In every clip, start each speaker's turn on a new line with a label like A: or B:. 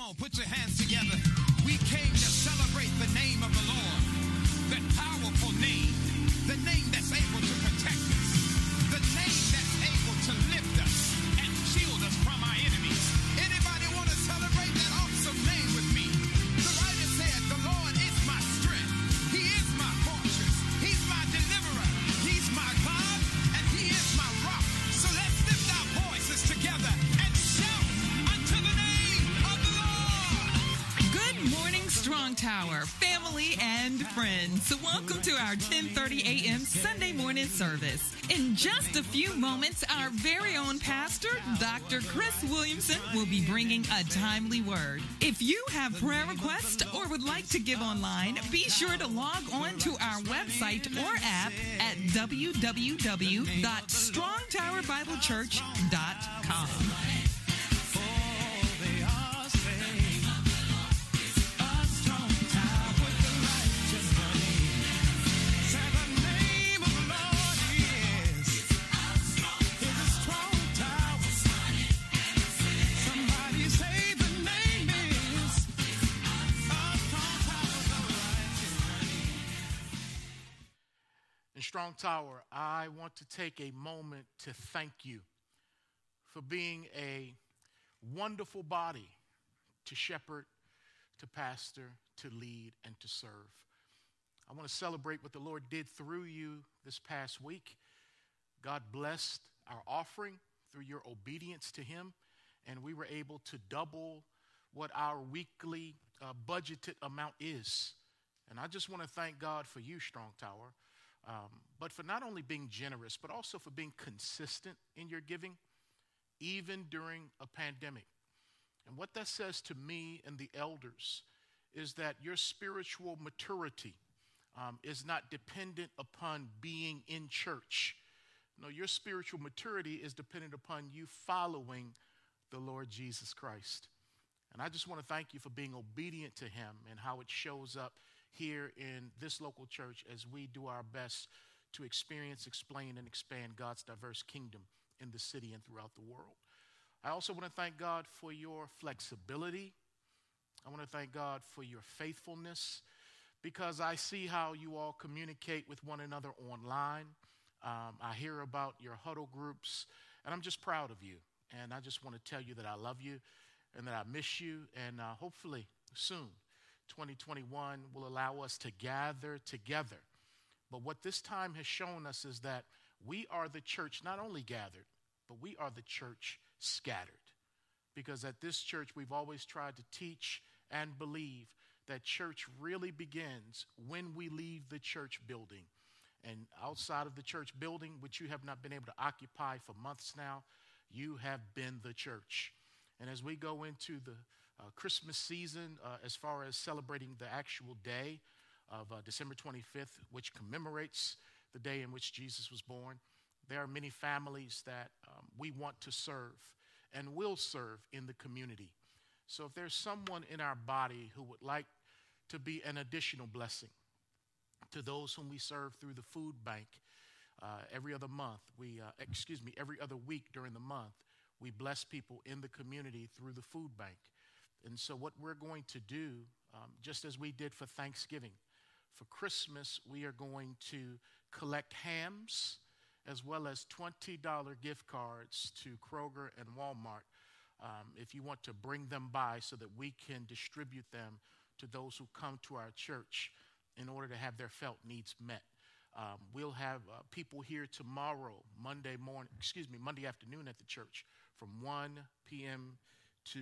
A: Come on, put your hands together. We came to celebrate the name of the Lord, that powerful name, the name
B: Strong Tower, family and friends. Welcome to our 10:30 a.m. Sunday morning service. In just a few moments, our very own pastor, Dr. Chris Williamson, will be bringing a timely word. If you have prayer requests or would like to give online, be sure to log on to our website or app at www.strongtowerbiblechurch.com.
A: Strong Tower,
C: I want to take a moment to thank you for being a wonderful body to shepherd, to pastor, to lead, and to serve. I want to celebrate what the Lord did through you this past week. God blessed our offering through your obedience to Him, and we were able to double what our weekly uh, budgeted amount is. And I just want to thank God for you, Strong Tower, um, but for not only being generous, but also for being consistent in your giving, even during a pandemic. And what that says to me and the elders is that your spiritual maturity um, is not dependent upon being in church. No, your spiritual maturity is dependent upon you following the Lord Jesus Christ. And I just want to thank you for being obedient to Him and how it shows up here in this local church as we do our best to experience, explain, and expand God's diverse kingdom in the city and throughout the world. I also want to thank God for your flexibility. I want to thank God for your faithfulness because I see how you all communicate with one another online. Um, I hear about your huddle groups, and I'm just proud of you. And I just want to tell you that I love you and that I miss you. And uh, hopefully, soon, 2021 will allow us to gather together. But what this time has shown us is that we are the church not only gathered, but we are the church scattered. Because at this church, we've always tried to teach and believe that church really begins when we leave the church building. And outside of the church building, which you have not been able to occupy for months now, you have been the church. And as we go into the Christmas season, uh, as far as celebrating the actual day of uh, December 25th, which commemorates the day in which Jesus was born, there are many families that um, we want to serve and will serve in the community. So if there's someone in our body who would like to be an additional blessing to those whom we serve through the food bank uh, every other month, we, uh, excuse me, every other week during the month, we bless people in the community through the food bank. And so, what we're going to do, um, just as we did for Thanksgiving, for Christmas, we are going to collect hams as well as $20 gift cards to Kroger and Walmart um, if you want to bring them by so that we can distribute them to those who come to our church in order to have their felt needs met. Um, we'll have uh, people here tomorrow, Monday morning, excuse me, Monday afternoon at the church from 1 p.m. to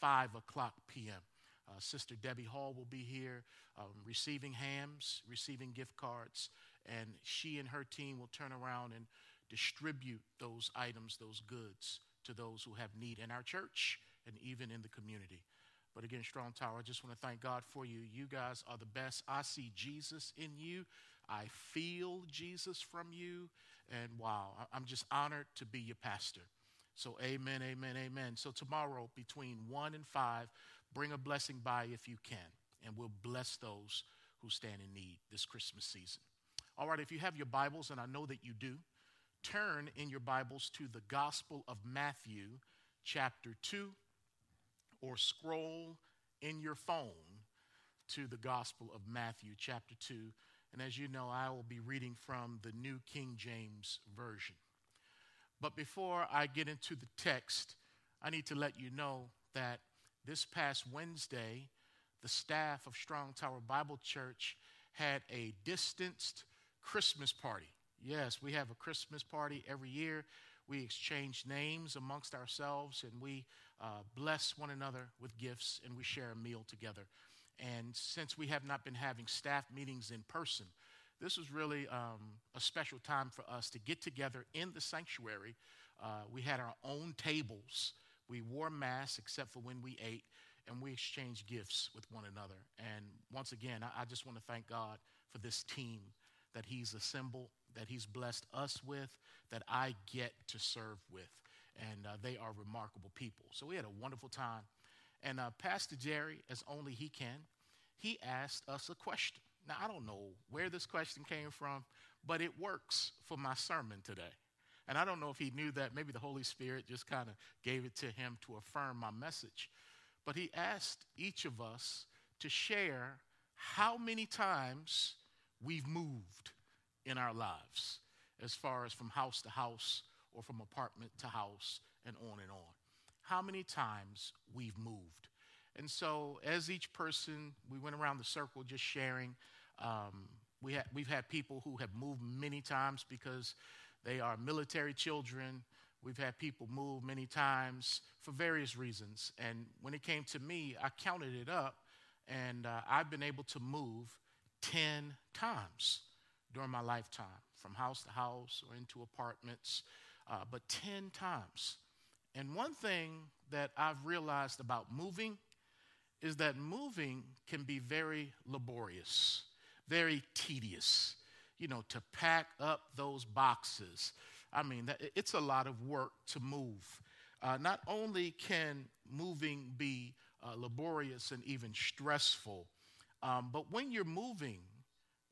C: 5 o'clock p.m. Uh, Sister Debbie Hall will be here um, receiving hams, receiving gift cards, and she and her team will turn around and distribute those items, those goods, to those who have need in our church and even in the community. But again, Strong Tower, I just want to thank God for you. You guys are the best. I see Jesus in you. I feel Jesus from you. And wow, I'm just honored to be your pastor. So, amen, amen, amen. So, tomorrow between 1 and 5, bring a blessing by if you can, and we'll bless those who stand in need this Christmas season. All right, if you have your Bibles, and I know that you do, turn in your Bibles to the Gospel of Matthew, chapter 2. or scroll in your phone to the Gospel of Matthew, chapter 2. And as you know, I will be reading from the New King James Version. But before I get into the text, I need to let you know that this past Wednesday, the staff of Strong Tower Bible Church had a distanced Christmas party. Yes, we have a Christmas party every year. We exchange names amongst ourselves and we uh, bless one another with gifts and we share a meal together. And since we have not been having staff meetings in person, this was really um, a special time for us to get together in the sanctuary. Uh, we had our own tables. We wore masks except for when we ate, and we exchanged gifts with one another. And once again, I, I just want to thank God for this team that He's assembled, that He's blessed us with, that I get to serve with. And uh, they are remarkable people. So we had a wonderful time. And uh, Pastor Jerry, as only he can, he asked us a question. Now, I don't know where this question came from, but it works for my sermon today. And I don't know if he knew that. Maybe the Holy Spirit just kind of gave it to him to affirm my message. But he asked each of us to share how many times we've moved in our lives, as far as from house to house or from apartment to house and on and on. How many times we've moved. And so, as each person, we went around the circle just sharing. Um, we ha- we've had people who have moved many times because they are military children. We've had people move many times for various reasons. And when it came to me, I counted it up, and uh, I've been able to move 10 times during my lifetime, from house to house or into apartments, uh, but 10 times. And one thing that I've realized about moving is that moving can be very laborious, very tedious. You know, to pack up those boxes. I mean, it's a lot of work to move. Uh, not only can moving be uh, laborious and even stressful, um, but when you're moving,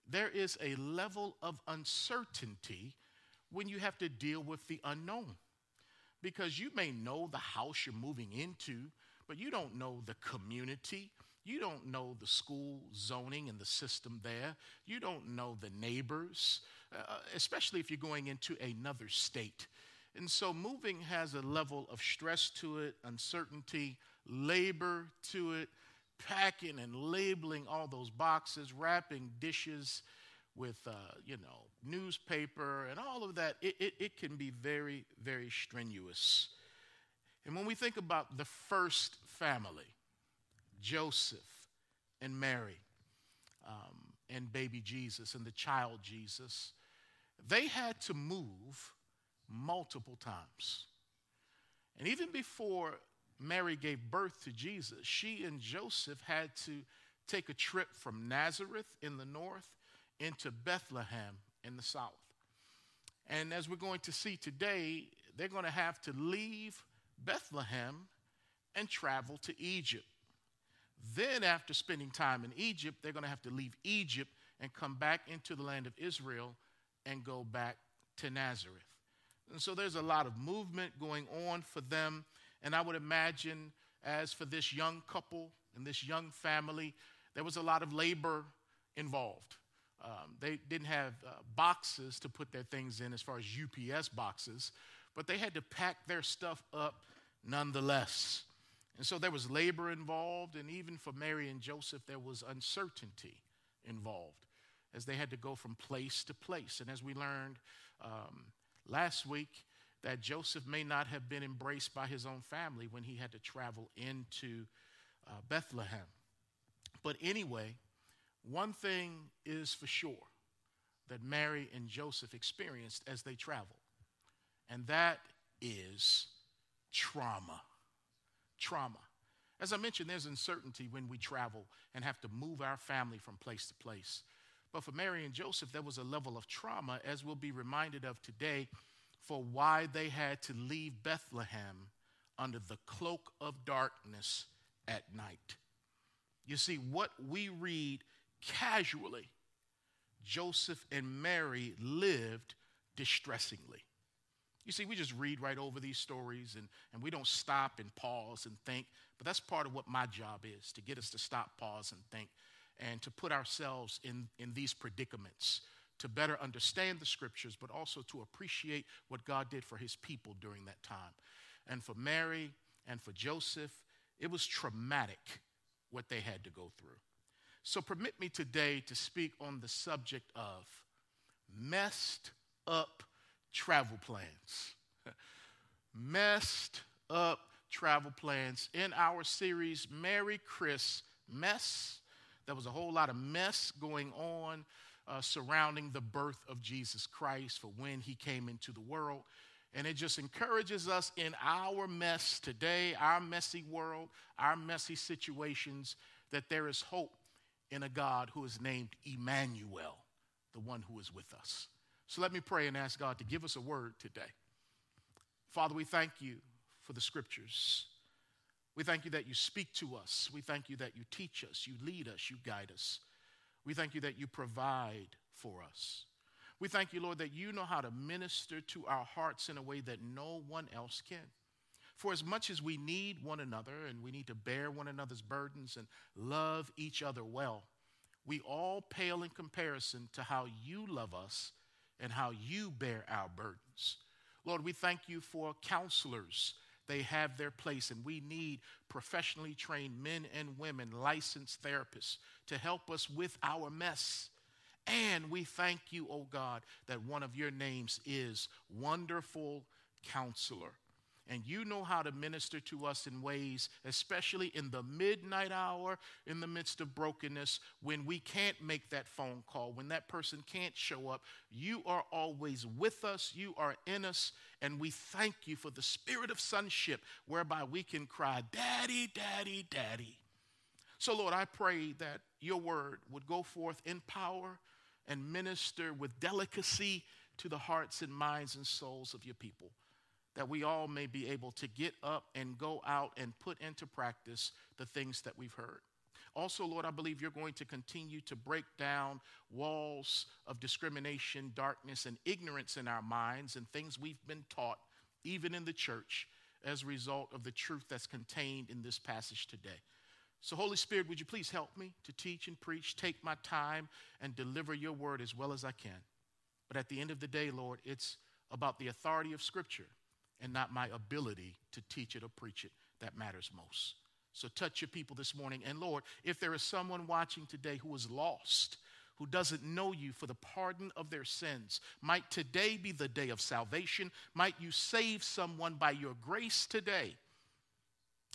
C: there is a level of uncertainty when you have to deal with the unknown. Because you may know the house you're moving into, but you don't know the community. You don't know the school zoning and the system there. You don't know the neighbors, uh, especially if you're going into another state. And so moving has a level of stress to it, uncertainty, labor to it, packing and labeling all those boxes, wrapping dishes with, uh, you know, newspaper and all of that. It, it, it can be very, very strenuous. And when we think about the first family, Joseph and Mary, um, and baby Jesus and the child Jesus, they had to move multiple times. And even before Mary gave birth to Jesus, she and Joseph had to take a trip from Nazareth in the north into Bethlehem in the south. And as we're going to see today, they're going to have to leave Bethlehem and travel to Egypt. Then, after spending time in Egypt, they're going to have to leave Egypt and come back into the land of Israel and go back to Nazareth. And so there's a lot of movement going on for them. And I would imagine, as for this young couple and this young family, there was a lot of labor involved. Um, they didn't have uh, boxes to put their things in as far as UPS boxes, but they had to pack their stuff up nonetheless. And so there was labor involved, and even for Mary and Joseph, there was uncertainty involved as they had to go from place to place. And as we learned um, last week, that Joseph may not have been embraced by his own family when he had to travel into uh, Bethlehem. But anyway, one thing is for sure that Mary and Joseph experienced as they traveled, and that is trauma. Trauma. As I mentioned, there's uncertainty when we travel and have to move our family from place to place. But for Mary and Joseph, there was a level of trauma, as we'll be reminded of today, for why they had to leave Bethlehem under the cloak of darkness at night. You see, what we read casually, Joseph and Mary lived distressingly. You see, we just read right over these stories and, and we don't stop and pause and think. But that's part of what my job is to get us to stop, pause, and think, and to put ourselves in, in these predicaments to better understand the scriptures, but also to appreciate what God did for his people during that time. And for Mary and for Joseph, it was traumatic what they had to go through. So permit me today to speak on the subject of messed up travel plans. messed up travel plans. In our series, Merry Chris Mess, there was a whole lot of mess going on uh, surrounding the birth of Jesus Christ for when he came into the world. And it just encourages us in our mess today, our messy world, our messy situations, that there is hope in a God who is named Emmanuel, the one who is with us. So let me pray and ask God to give us a word today. Father, we thank you for the scriptures. We thank you that you speak to us. We thank you that you teach us, you lead us, you guide us. We thank you that you provide for us. We thank you, Lord, that you know how to minister to our hearts in a way that no one else can. For as much as we need one another and we need to bear one another's burdens and love each other well, we all pale in comparison to how you love us and how you bear our burdens. Lord, we thank you for counselors. They have their place, and we need professionally trained men and women, licensed therapists, to help us with our mess. And we thank you, oh God, that one of your names is Wonderful Counselor. And you know how to minister to us in ways, especially in the midnight hour, in the midst of brokenness, when we can't make that phone call, when that person can't show up. You are always with us, you are in us, and we thank you for the spirit of sonship whereby we can cry, Daddy, Daddy, Daddy. So, Lord, I pray that your word would go forth in power and minister with delicacy to the hearts and minds and souls of your people, that we all may be able to get up and go out and put into practice the things that we've heard. Also, Lord, I believe you're going to continue to break down walls of discrimination, darkness, and ignorance in our minds and things we've been taught, even in the church, as a result of the truth that's contained in this passage today. So, Holy Spirit, would you please help me to teach and preach, take my time, and deliver your word as well as I can? But at the end of the day, Lord, it's about the authority of Scripture and not my ability to teach it or preach it that matters most. So, touch your people this morning. And, Lord, if there is someone watching today who is lost, who doesn't know you for the pardon of their sins. Might today be the day of salvation. Might you save someone by your grace today.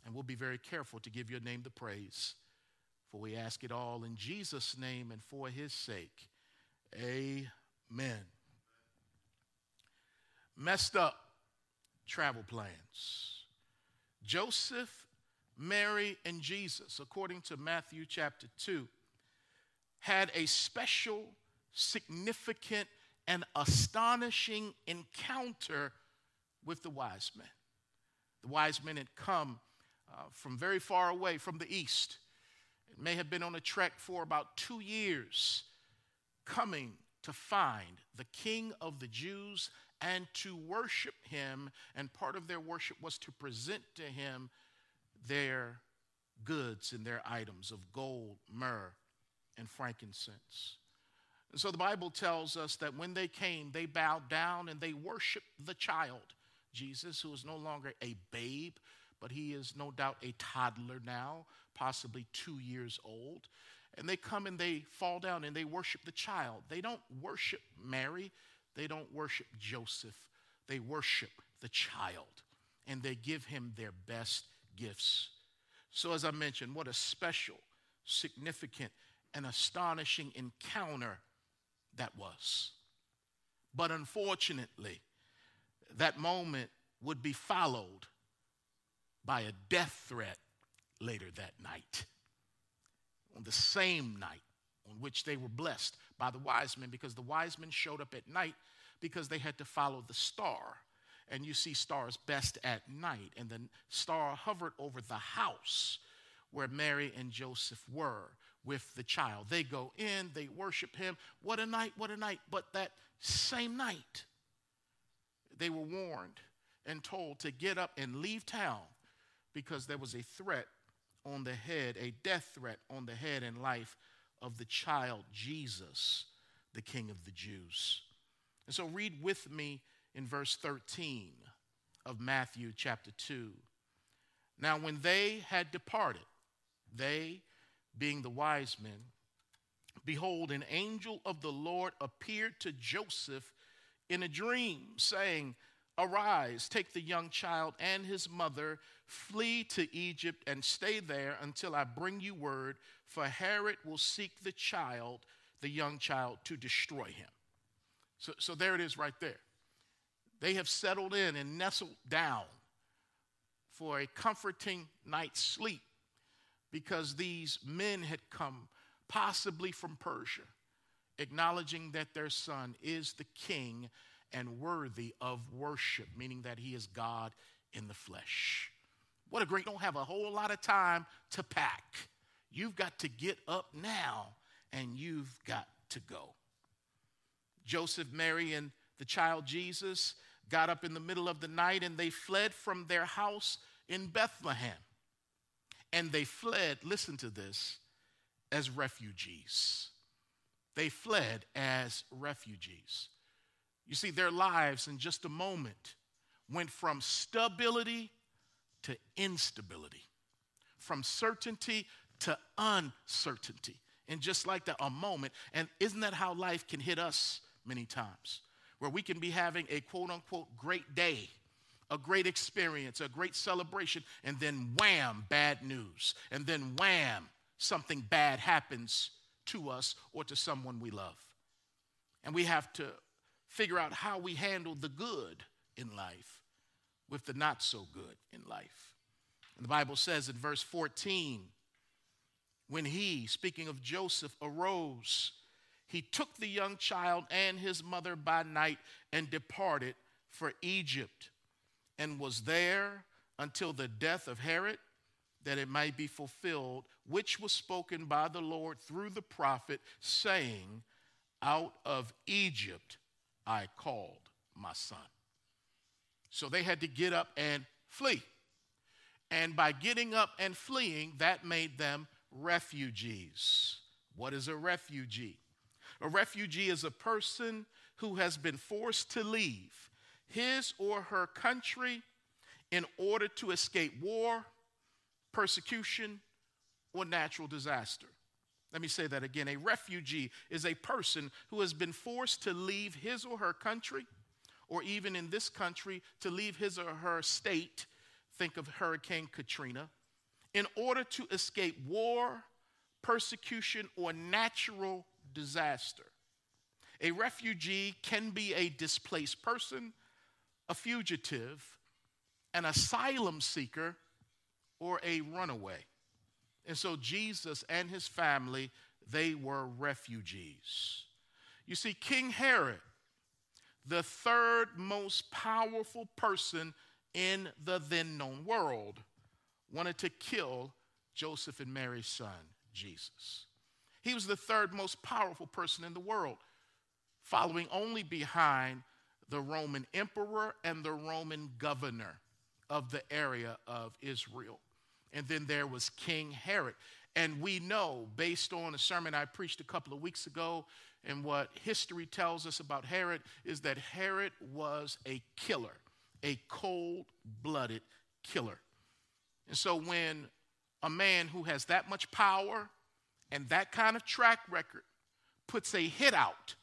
C: And we'll be very careful to give your name the praise. For we ask it all in Jesus' name and for his sake. Amen. Messed up travel plans. Joseph, Mary, and Jesus, according to Matthew chapter 2, had a special, significant, and astonishing encounter with the wise men. The wise men had come uh, from very far away from the east. It may have been on a trek for about two years, coming to find the King of the Jews and to worship him. And part of their worship was to present to him their goods and their items of gold, myrrh, and frankincense. And so the Bible tells us that when they came, they bowed down and they worshiped the child, Jesus, who is no longer a babe, but he is no doubt a toddler now, possibly two years old. And they come and they fall down and they worship the child. They don't worship Mary, they don't worship Joseph, they worship the child. And they give him their best gifts. So, as I mentioned, what a special, significant, and astonishing encounter that was. But unfortunately, that moment would be followed by a death threat later that night. On the same night on which they were blessed by the wise men, because the wise men showed up at night because they had to follow the star. And you see stars best at night. And the star hovered over the house where Mary and Joseph were with the child. They go in, they worship him. What a night, what a night. But that same night, they were warned and told to get up and leave town because there was a threat on the head, a death threat on the head and life of the child Jesus, the King of the Jews. And so read with me in verse 13 of Matthew chapter 2. Now, when they had departed, they, being the wise men, behold, an angel of the Lord appeared to Joseph in a dream, saying, Arise, take the young child and his mother, flee to Egypt, and stay there until I bring you word, for Herod will seek the child, the young child, to destroy him. So, so there it is right there. They have settled in and nestled down for a comforting night's sleep because these men had come, possibly from Persia, acknowledging that their son is the king and worthy of worship, meaning that he is God in the flesh. What a great, don't have a whole lot of time to pack. You've got to get up now and you've got to go. Joseph, Mary, and the child Jesus got up in the middle of the night and they fled from their house in Bethlehem. And they fled, listen to this, as refugees. They fled as refugees. You see, their lives in just a moment went from stability to instability, from certainty to uncertainty. And just like that, a moment. And isn't that how life can hit us many times? Where we can be having a quote unquote great day, a great experience, a great celebration, and then wham, bad news. And then wham, something bad happens to us or to someone we love. And we have to figure out how we handle the good in life with the not so good in life. And the Bible says in verse 14, when he, speaking of Joseph, arose, he took the young child and his mother by night and departed for Egypt and was there until the death of Herod, that it might be fulfilled, which was spoken by the Lord through the prophet, saying, Out of Egypt I called my son. So they had to get up and flee. And by getting up and fleeing, that made them refugees. What is a refugee? A refugee is a person who has been forced to leave his or her country in order to escape war, persecution, or natural disaster. Let me say that again. A refugee is a person who has been forced to leave his or her country, or even in this country, to leave his or her state. Think of Hurricane Katrina. In order to escape war, persecution, or natural disaster. A refugee can be a displaced person, a fugitive, an asylum seeker, or a runaway. And so Jesus and his family, they were refugees. You see, King Herod, the third most powerful person in the then known world, wanted to kill Joseph and Mary's son, Jesus. He was the third most powerful person in the world, following only behind the Roman emperor and the Roman governor of the area of Israel. And then there was King Herod. And we know, based on a sermon I preached a couple of weeks ago, and what history tells us about Herod, is that Herod was a killer, a cold blooded killer. And so when a man who has that much power and that kind of track record puts a hit out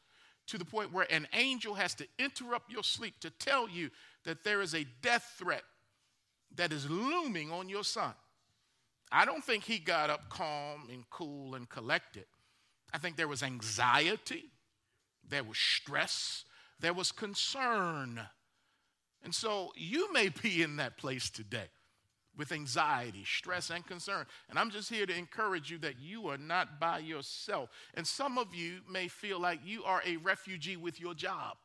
C: to the point where an angel has to interrupt your sleep to tell you that there is a death threat that is looming on your son I don't think he got up calm and cool and collected. I think there was anxiety, there was stress, there was concern. And so you may be in that place today with anxiety, stress, and concern. And I'm just here to encourage you that you are not by yourself. And some of you may feel like you are a refugee with your job,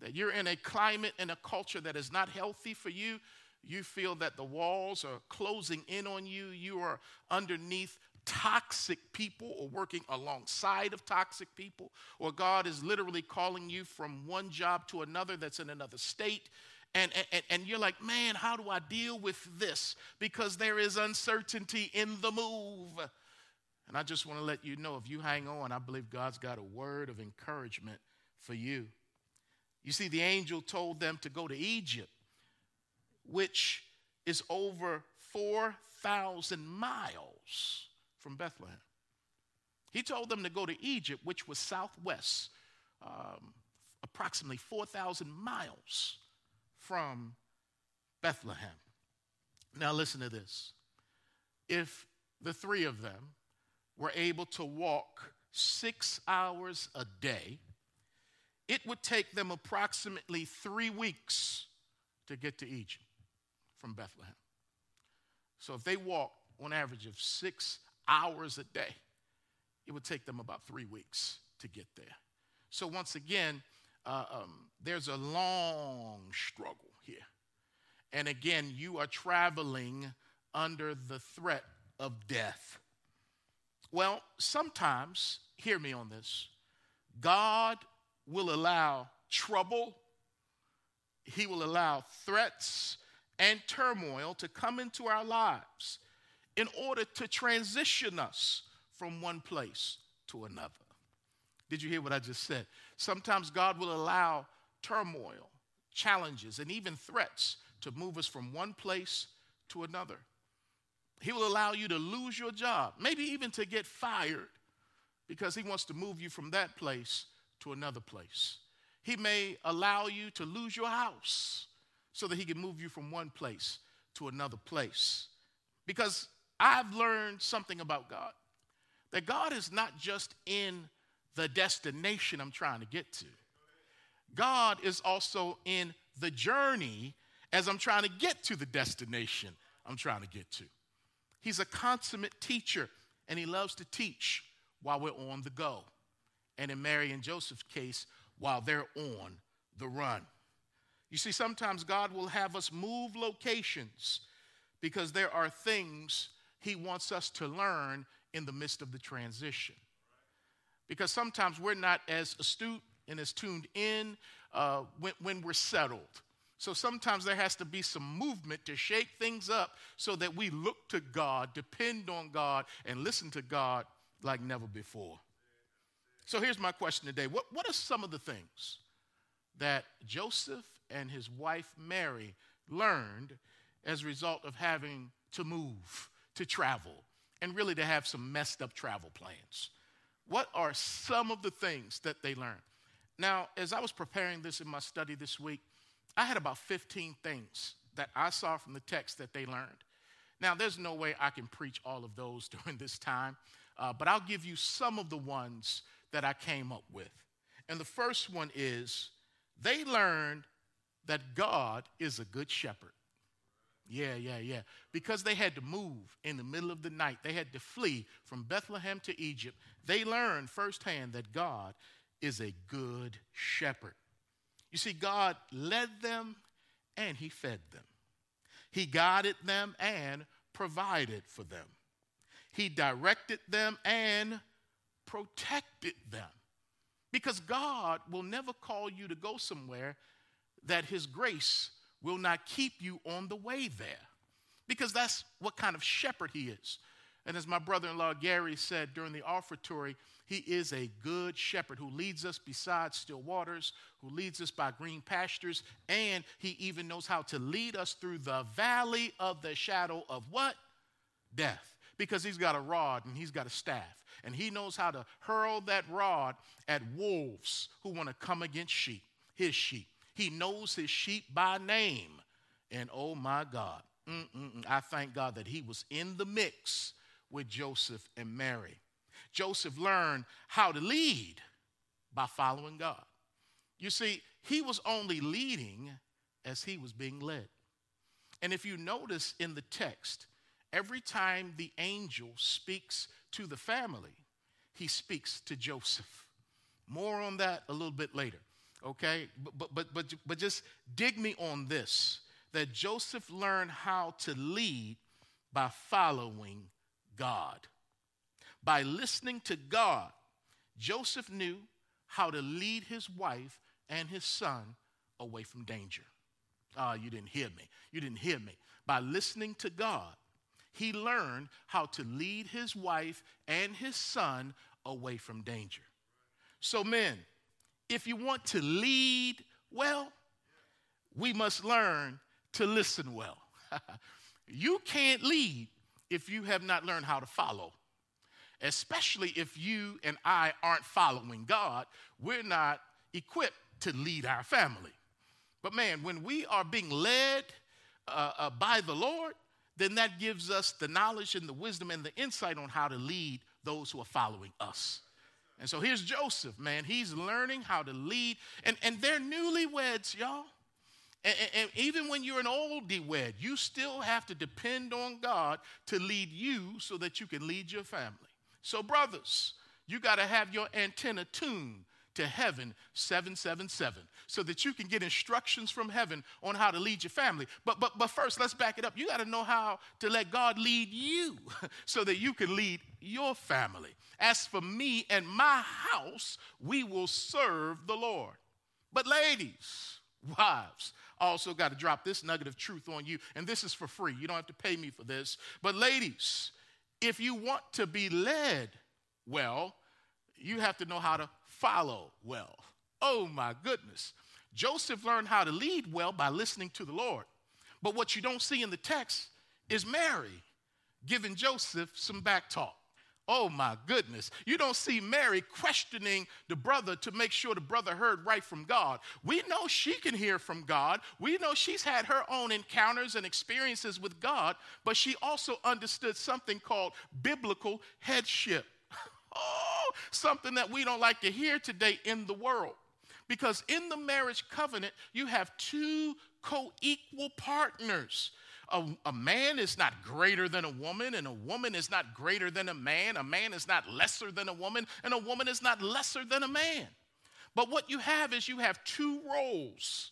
C: that you're in a climate and a culture that is not healthy for you you feel that the walls are closing in on you, you are underneath toxic people or working alongside of toxic people, or God is literally calling you from one job to another that's in another state. And, and, and you're like, man, how do I deal with this? Because there is uncertainty in the move. And I just want to let you know if you hang on, I believe God's got a word of encouragement for you. You see, the angel told them to go to Egypt, which is over 4,000 miles from Bethlehem. He told them to go to Egypt, which was southwest, um, approximately 4,000 miles from Bethlehem. Now, listen to this. If the three of them were able to walk six hours a day, it would take them approximately three weeks to get to Egypt from Bethlehem. So if they walked on average of six hours a day, it would take them about three weeks to get there. So once again, uh, um, there's a long struggle here. And again, you are traveling under the threat of death. Well, sometimes, hear me on this, God will allow trouble, He will allow threats and turmoil to come into our lives in order to transition us from one place to another. Did you hear what I just said? Sometimes God will allow turmoil, challenges, and even threats to move us from one place to another. He will allow you to lose your job, maybe even to get fired, because He wants to move you from that place to another place. He may allow you to lose your house so that He can move you from one place to another place. Because I've learned something about God that God is not just in the destination I'm trying to get to, God is also in the journey as I'm trying to get to the destination I'm trying to get to. He's a consummate teacher, and he loves to teach while we're on the go. And in Mary and Joseph's case, while they're on the run. You see, sometimes God will have us move locations because there are things he wants us to learn in the midst of the transition. Because sometimes we're not as astute and as tuned in uh, when, when we're settled. So sometimes there has to be some movement to shake things up so that we look to God, depend on God, and listen to God like never before. So here's my question today What, what are some of the things that Joseph and his wife Mary learned as a result of having to move, to travel, and really to have some messed up travel plans? What are some of the things that they learned? Now, as I was preparing this in my study this week, I had about 15 things that I saw from the text that they learned. Now, there's no way I can preach all of those during this time, uh, but I'll give you some of the ones that I came up with. And the first one is they learned that God is a good shepherd. Yeah, yeah, yeah. Because they had to move in the middle of the night, they had to flee from Bethlehem to Egypt. They learned firsthand that God is a good shepherd. You see, God led them and He fed them, He guided them and provided for them, He directed them and protected them. Because God will never call you to go somewhere that His grace will not keep you on the way there. Because that's what kind of shepherd He is. And as my brother in law Gary said during the offertory, he is a good shepherd who leads us beside still waters, who leads us by green pastures, and he even knows how to lead us through the valley of the shadow of what? Death. Because he's got a rod and he's got a staff. And he knows how to hurl that rod at wolves who want to come against sheep, his sheep. He knows his sheep by name. And oh my God, mm-mm-mm, I thank God that he was in the mix with Joseph and Mary. Joseph learned how to lead by following God. You see, he was only leading as he was being led. And if you notice in the text, every time the angel speaks to the family, he speaks to Joseph. More on that a little bit later, okay? But, but, but, but just dig me on this that Joseph learned how to lead by following God. by listening to God, Joseph knew how to lead his wife and his son away from danger. Ah, you didn't hear me. You didn't hear me. By listening to God, he learned how to lead his wife and his son away from danger. So, men, if you want to lead well, we must learn to listen well. you can't lead if you have not learned how to follow. Especially if you and I aren't following God, we're not equipped to lead our family. But man, when we are being led uh, uh, by the Lord, then that gives us the knowledge and the wisdom and the insight on how to lead those who are following us. And so here's Joseph, man. He's learning how to lead. And, and they're newlyweds, y'all. And, and, even when you're an oldie wed, you still have to depend on God to lead you so that you can lead your family. So, brothers, you got to have your antenna tuned to heaven 777 so that you can get instructions from heaven on how to lead your family. But but but first, let's back it up. You got to know how to let God lead you so that you can lead your family. As for me and my house, we will serve the Lord. But ladies, wives, also got to drop this nugget of truth on you, and this is for free. You don't have to pay me for this. But ladies, if you want to be led well, you have to know how to follow well. Oh my goodness. Joseph learned how to lead well by listening to the Lord. But what you don't see in the text is Mary giving Joseph some back talk. Oh my goodness. You don't see Mary questioning the brother to make sure the brother heard right from God. We know she can hear from God. We know she's had her own encounters and experiences with God, but she also understood something called biblical headship. oh, something that we don't like to hear today in the world. Because in the marriage covenant, you have two co equal partners. A, a, man is not greater than a woman, and a woman is not greater than a man. A man is not lesser than a woman, and a woman is not lesser than a man. But what you have is you have two roles.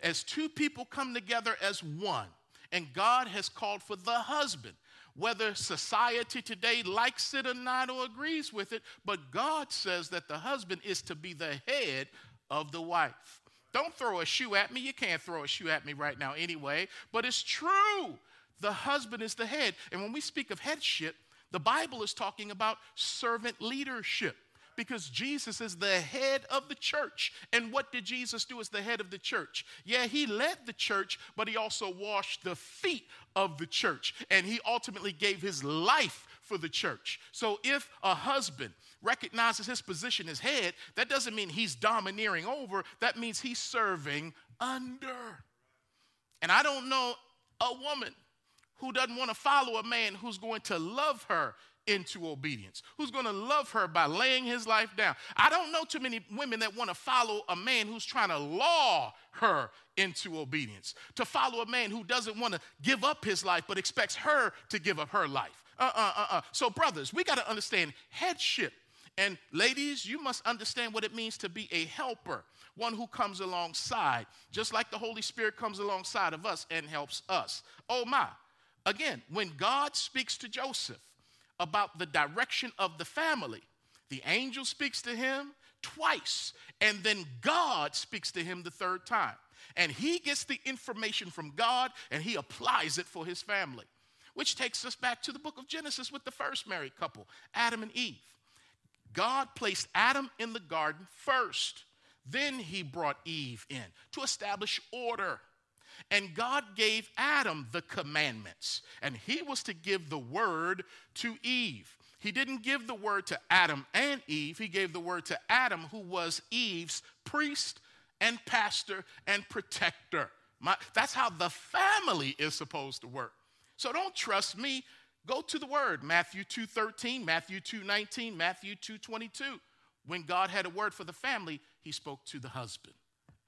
C: As two people come together as one, and God has called for the husband whether society today likes it or not or agrees with it, but God says that the husband is to be the head of the wife. Don't throw a shoe at me. You can't throw a shoe at me right now anyway, but it's true. The husband is the head. And when we speak of headship, the Bible is talking about servant leadership because Jesus is the head of the church. And what did Jesus do as the head of the church? Yeah, he led the church, but he also washed the feet of the church. And he ultimately gave his life for the church. So if a husband recognizes his position as head, that doesn't mean he's domineering over, that means he's serving under. And I don't know a woman who doesn't want to follow a man who's going to love her into obedience, who's going to love her by laying his life down. I don't know too many women that want to follow a man who's trying to law her into obedience, to follow a man who doesn't want to give up his life but expects her to give up her life. Uh uh uh uh. So, brothers, we got to understand headship. And ladies, you must understand what it means to be a helper, one who comes alongside, just like the Holy Spirit comes alongside of us and helps us. Oh my. Again, when God speaks to Joseph, about the direction of the family. The angel speaks to him twice, and then God speaks to him the third time. And he gets the information from God and he applies it for his family. Which takes us back to the book of Genesis with the first married couple, Adam and Eve. God placed Adam in the garden first. Then he brought Eve in to establish order. And God gave Adam the commandments, and he was to give the word to Eve. He didn't give the word to Adam and Eve, he gave the word to Adam, who was Eve's priest and pastor and protector. My, that's how the family is supposed to work. So don't trust me. Go to the word, Matthew 2:13, Matthew 2:19, Matthew 2:22. When God had a word for the family, he spoke to the husband.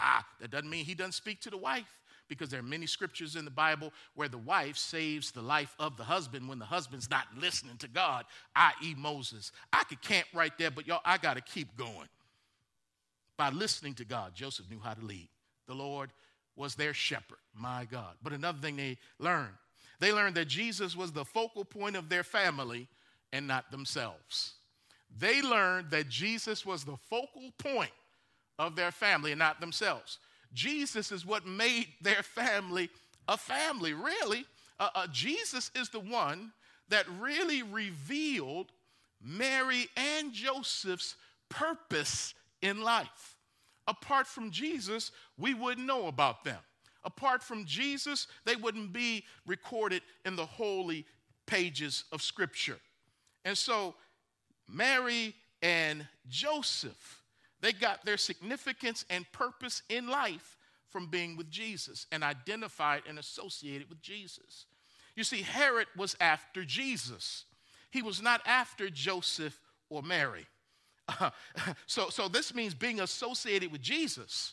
C: Ah, that doesn't mean he doesn't speak to the wife because there are many scriptures in the Bible where the wife saves the life of the husband when the husband's not listening to God, i.e., Moses. I could camp right there, but y'all, I got to keep going. By listening to God, Joseph knew how to lead. The Lord was their shepherd, my God. But another thing they learned they learned that Jesus was the focal point of their family and not themselves. They learned that Jesus was the focal point of their family and not themselves. Jesus is what made their family a family, really. Uh, uh, Jesus is the one that really revealed Mary and Joseph's purpose in life. Apart from Jesus, we wouldn't know about them. Apart from Jesus, they wouldn't be recorded in the holy pages of Scripture. And so, Mary and Joseph, they got their significance and purpose in life from being with Jesus and identified and associated with Jesus. You see, Herod was after Jesus, he was not after Joseph or Mary. so, so this means being associated with Jesus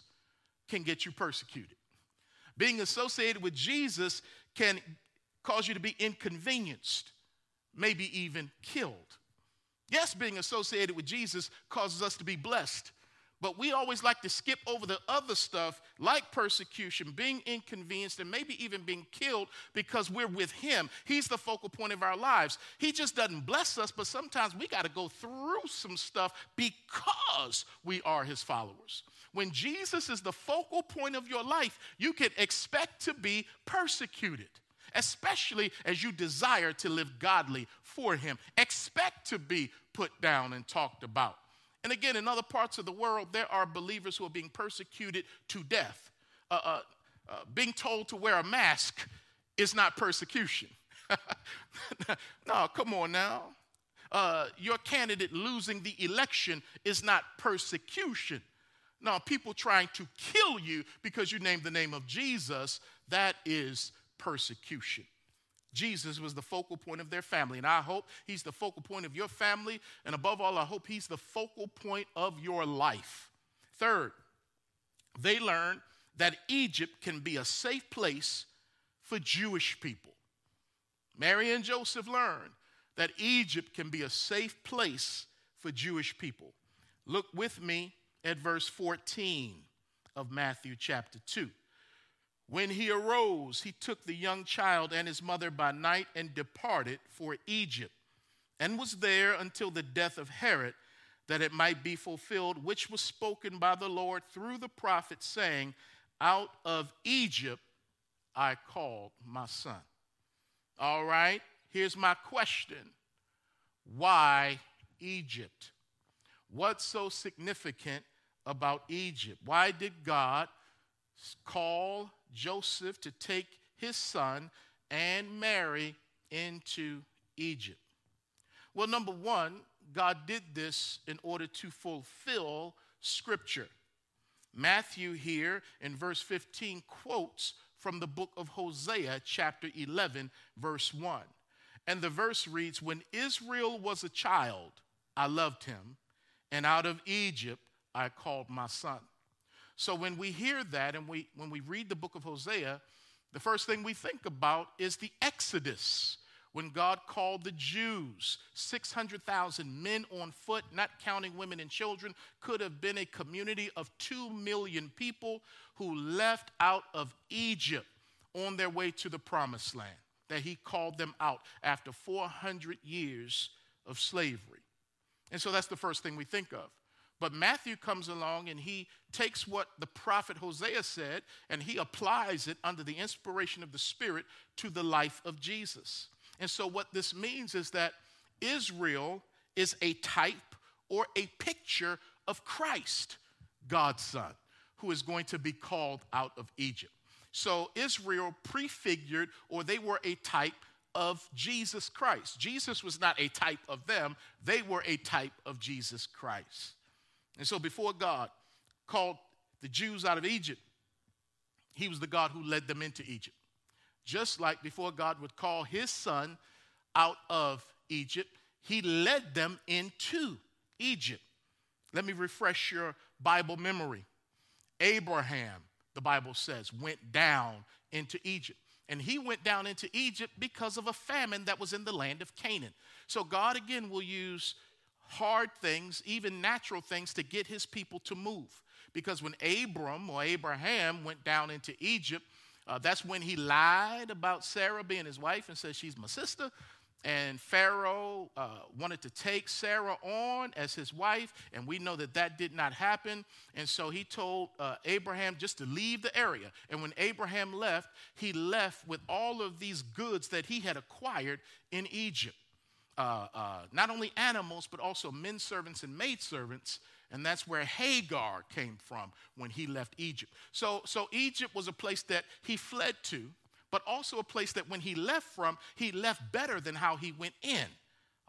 C: can get you persecuted. Being associated with Jesus can cause you to be inconvenienced, maybe even killed. Yes, being associated with Jesus causes us to be blessed, but we always like to skip over the other stuff like persecution, being inconvenienced, and maybe even being killed because we're with Him. He's the focal point of our lives. He just doesn't bless us, but sometimes we got to go through some stuff because we are His followers. When Jesus is the focal point of your life, you can expect to be persecuted especially as you desire to live godly for Him. Expect to be put down and talked about. And again, in other parts of the world, there are believers who are being persecuted to death. Uh, uh, uh, being told to wear a mask is not persecution. no, come on now. Uh, your candidate losing the election is not persecution. No, people trying to kill you because you named the name of Jesus, that is persecution. Jesus was the focal point of their family. And I hope he's the focal point of your family. And above all, I hope he's the focal point of your life. Third, they learned that Egypt can be a safe place for Jewish people. Mary and Joseph learned that Egypt can be a safe place for Jewish people. Look with me at verse 14 of Matthew chapter 2. When he arose, he took the young child and his mother by night and departed for Egypt, and was there until the death of Herod, that it might be fulfilled, which was spoken by the Lord through the prophet, saying, Out of Egypt I called my son. All right, here's my question Why Egypt? What's so significant about Egypt? Why did God call Joseph to take his son and Mary into Egypt? Well, number one, God did this in order to fulfill Scripture. Matthew, here in verse 15, quotes from the book of Hosea, chapter 11, verse 1. And the verse reads When Israel was a child, I loved him, and out of Egypt I called my son. So when we hear that and we, when we read the book of Hosea, the first thing we think about is the Exodus. When God called the Jews, 600,000 men on foot, not counting women and children, could have been a community of 2 million people who left out of Egypt on their way to the promised land, that He called them out after 400 years of slavery. And so that's the first thing we think of. But Matthew comes along and he takes what the prophet Hosea said and he applies it under the inspiration of the Spirit to the life of Jesus. And so, what this means is that Israel is a type or a picture of Christ, God's son, who is going to be called out of Egypt. So, Israel prefigured or they were a type of Jesus Christ. Jesus was not a type of them, they were a type of Jesus Christ. And so before God called the Jews out of Egypt, he was the God who led them into Egypt. Just like before God would call his son out of Egypt, he led them into Egypt. Let me refresh your Bible memory. Abraham, the Bible says, went down into Egypt. And he went down into Egypt because of a famine that was in the land of Canaan. So God again will use hard things, even natural things, to get his people to move. Because when Abram or Abraham went down into Egypt, uh, that's when he lied about Sarah being his wife and said, She's my sister. And Pharaoh uh, wanted to take Sarah on as his wife, and we know that that did not happen. And so he told uh, Abraham just to leave the area. And when Abraham left, he left with all of these goods that he had acquired in Egypt. Uh, uh, not only animals, but also men servants and maid servants. And that's where Hagar came from when he left Egypt. So, so Egypt was a place that he fled to but also a place that when he left from, he left better than how he went in.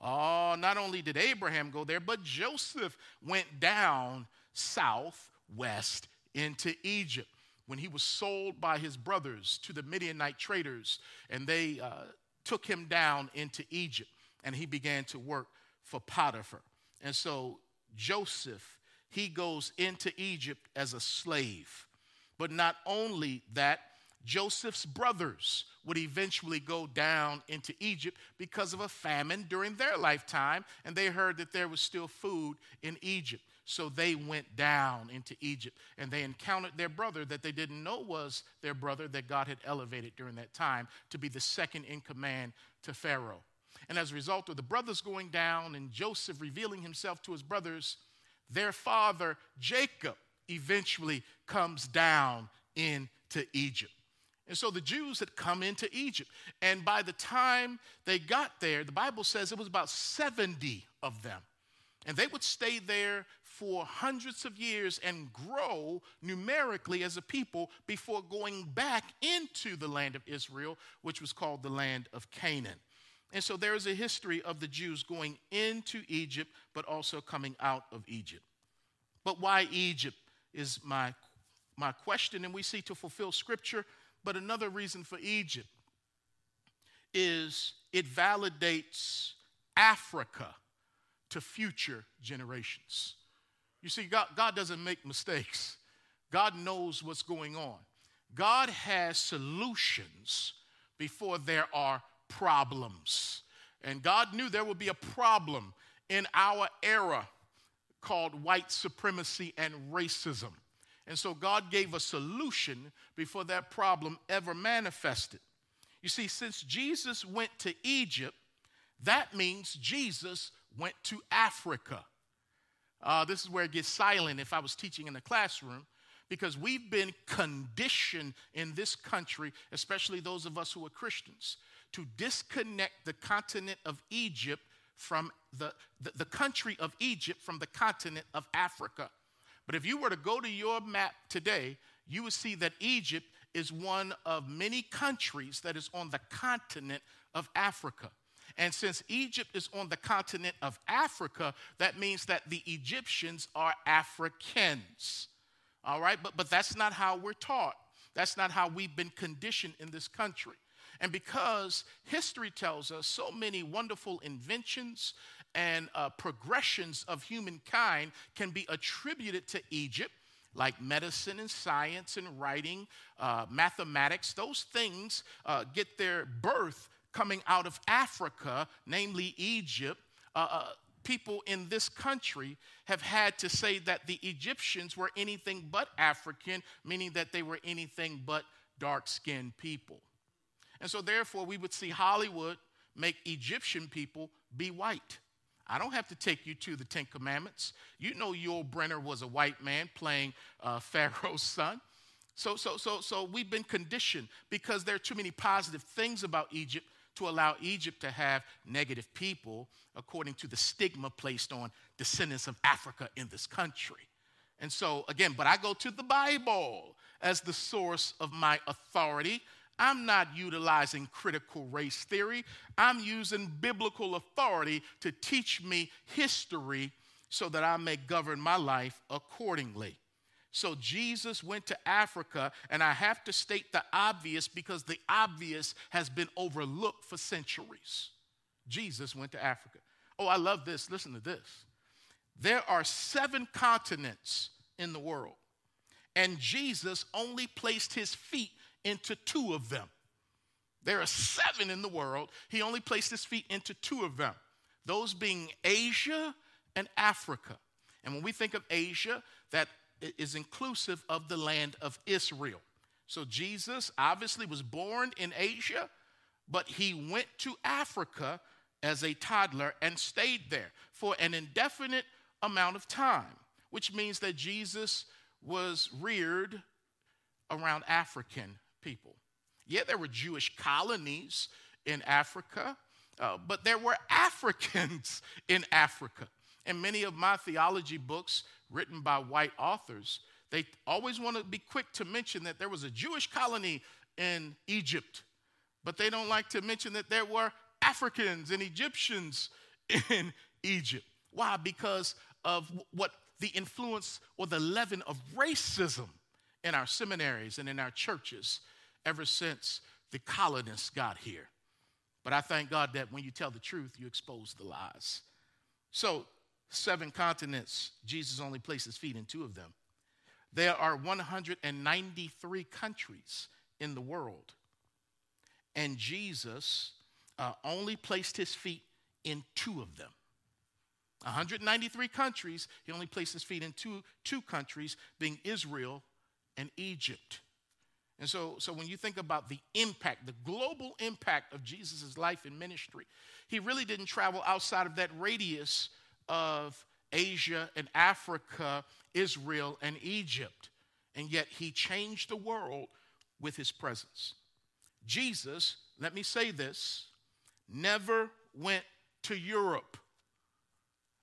C: Oh, not only did Abraham go there, but Joseph went down southwest into Egypt when he was sold by his brothers to the Midianite traders, and they uh, took him down into Egypt, and he began to work for Potiphar. And so Joseph, he goes into Egypt as a slave. But not only that, Joseph's brothers would eventually go down into Egypt because of a famine during their lifetime, and they heard that there was still food in Egypt. So they went down into Egypt and they encountered their brother that they didn't know was their brother that God had elevated during that time to be the second in command to Pharaoh. And as a result of the brothers going down and Joseph revealing himself to his brothers, their father, Jacob, eventually comes down into Egypt. And so the Jews had come into Egypt. And by the time they got there, the Bible says it was about 70 of them. And they would stay there for hundreds of years and grow numerically as a people before going back into the land of Israel, which was called the land of Canaan. And so there is a history of the Jews going into Egypt, but also coming out of Egypt. But why Egypt is my, my question. And we see to fulfill scripture, but another reason for Egypt is it validates Africa to future generations. You see, God, God doesn't make mistakes, God knows what's going on. God has solutions before there are problems. And God knew there would be a problem in our era called white supremacy and racism. And so God gave a solution before that problem ever manifested. You see, since Jesus went to Egypt, that means Jesus went to Africa. Uh, this is where it gets silent if I was teaching in the classroom, because we've been conditioned in this country, especially those of us who are Christians, to disconnect the continent of Egypt from the, the, the country of Egypt from the continent of Africa. But if you were to go to your map today, you would see that Egypt is one of many countries that is on the continent of Africa. And since Egypt is on the continent of Africa, that means that the Egyptians are Africans. All right, but, but that's not how we're taught. That's not how we've been conditioned in this country. And because history tells us so many wonderful inventions and uh, progressions of humankind can be attributed to Egypt, like medicine and science and writing, uh, mathematics, those things uh, get their birth coming out of Africa, namely Egypt. Uh, uh, people in this country have had to say that the Egyptians were anything but African, meaning that they were anything but dark skinned people. And so, therefore, we would see Hollywood make Egyptian people be white. I don't have to take you to the Ten Commandments. You know Yul Brynner was a white man playing uh, Pharaoh's son. So, so, so, so we've been conditioned because there are too many positive things about Egypt to allow Egypt to have negative people according to the stigma placed on descendants of Africa in this country. And so, again, but I go to the Bible as the source of my authority I'm not utilizing critical race theory. I'm using biblical authority to teach me history so that I may govern my life accordingly. So Jesus went to Africa, and I have to state the obvious because the obvious has been overlooked for centuries. Jesus went to Africa. Oh, I love this. Listen to this. There are seven continents in the world, and Jesus only placed his feet into two of them. There are seven in the world. He only placed his feet into two of them, those being Asia and Africa. And when we think of Asia, that is inclusive of the land of Israel. So Jesus obviously was born in Asia, but he went to Africa as a toddler and stayed there for an indefinite amount of time, which means that Jesus was reared around African people. Yeah, there were Jewish colonies in Africa, uh, but there were Africans in Africa. And many of my theology books written by white authors, they always want to be quick to mention that there was a Jewish colony in Egypt, but they don't like to mention that there were Africans and Egyptians in Egypt. Why? Because of what the influence or the leaven of racism in our seminaries and in our churches ever since the colonists got here. But I thank God that when you tell the truth, you expose the lies. So, seven continents, Jesus only placed his feet in two of them. There are 193 countries in the world. And Jesus uh, only placed his feet in two of them. 193 countries, he only placed his feet in two, two countries, being Israel and Egypt. And so, so when you think about the impact, the global impact of Jesus' life and ministry, he really didn't travel outside of that radius of Asia and Africa, Israel and Egypt. And yet he changed the world with his presence. Jesus, let me say this, never went to Europe.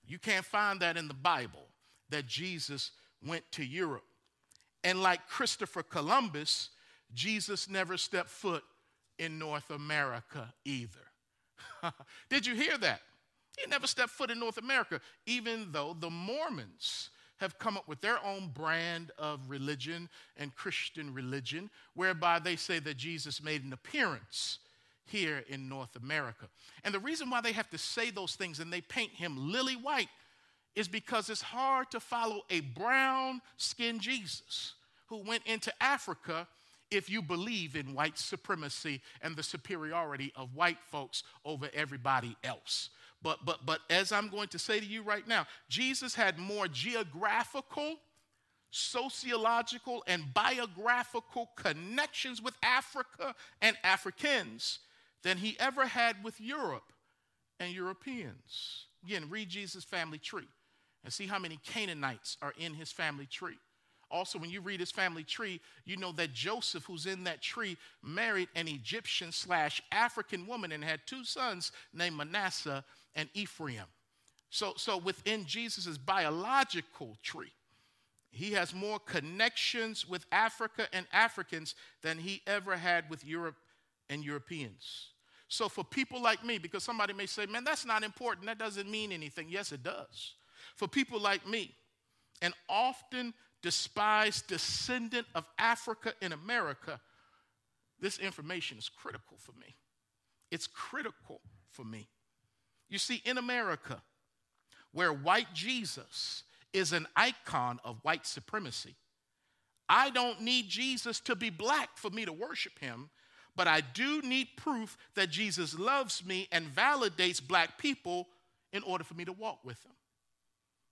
C: You can't find that in the Bible that Jesus went to Europe. And like Christopher Columbus, Jesus never stepped foot in North America either. Did you hear that? He never stepped foot in North America, even though the Mormons have come up with their own brand of religion and Christian religion, whereby they say that Jesus made an appearance here in North America. And the reason why they have to say those things and they paint him lily white is because it's hard to follow a brown skinned Jesus who went into Africa if you believe in white supremacy and the superiority of white folks over everybody else. But, but, but as I'm going to say to you right now, Jesus had more geographical, sociological, and biographical connections with Africa and Africans than he ever had with Europe and Europeans. Again, read Jesus' family tree and see how many Canaanites are in his family tree. Also, when you read his family tree, you know that Joseph, who's in that tree, married an Egyptian slash African woman and had two sons named Manasseh and Ephraim. So, so within Jesus' biological tree, he has more connections with Africa and Africans than he ever had with Europe and Europeans. So, for people like me, because somebody may say, man, that's not important, that doesn't mean anything. Yes, it does. For people like me, and often despised descendant of Africa in America, this information is critical for me. It's critical for me. You see, in America, where white Jesus is an icon of white supremacy, I don't need Jesus to be black for me to worship him, but I do need proof that Jesus loves me and validates black people in order for me to walk with him.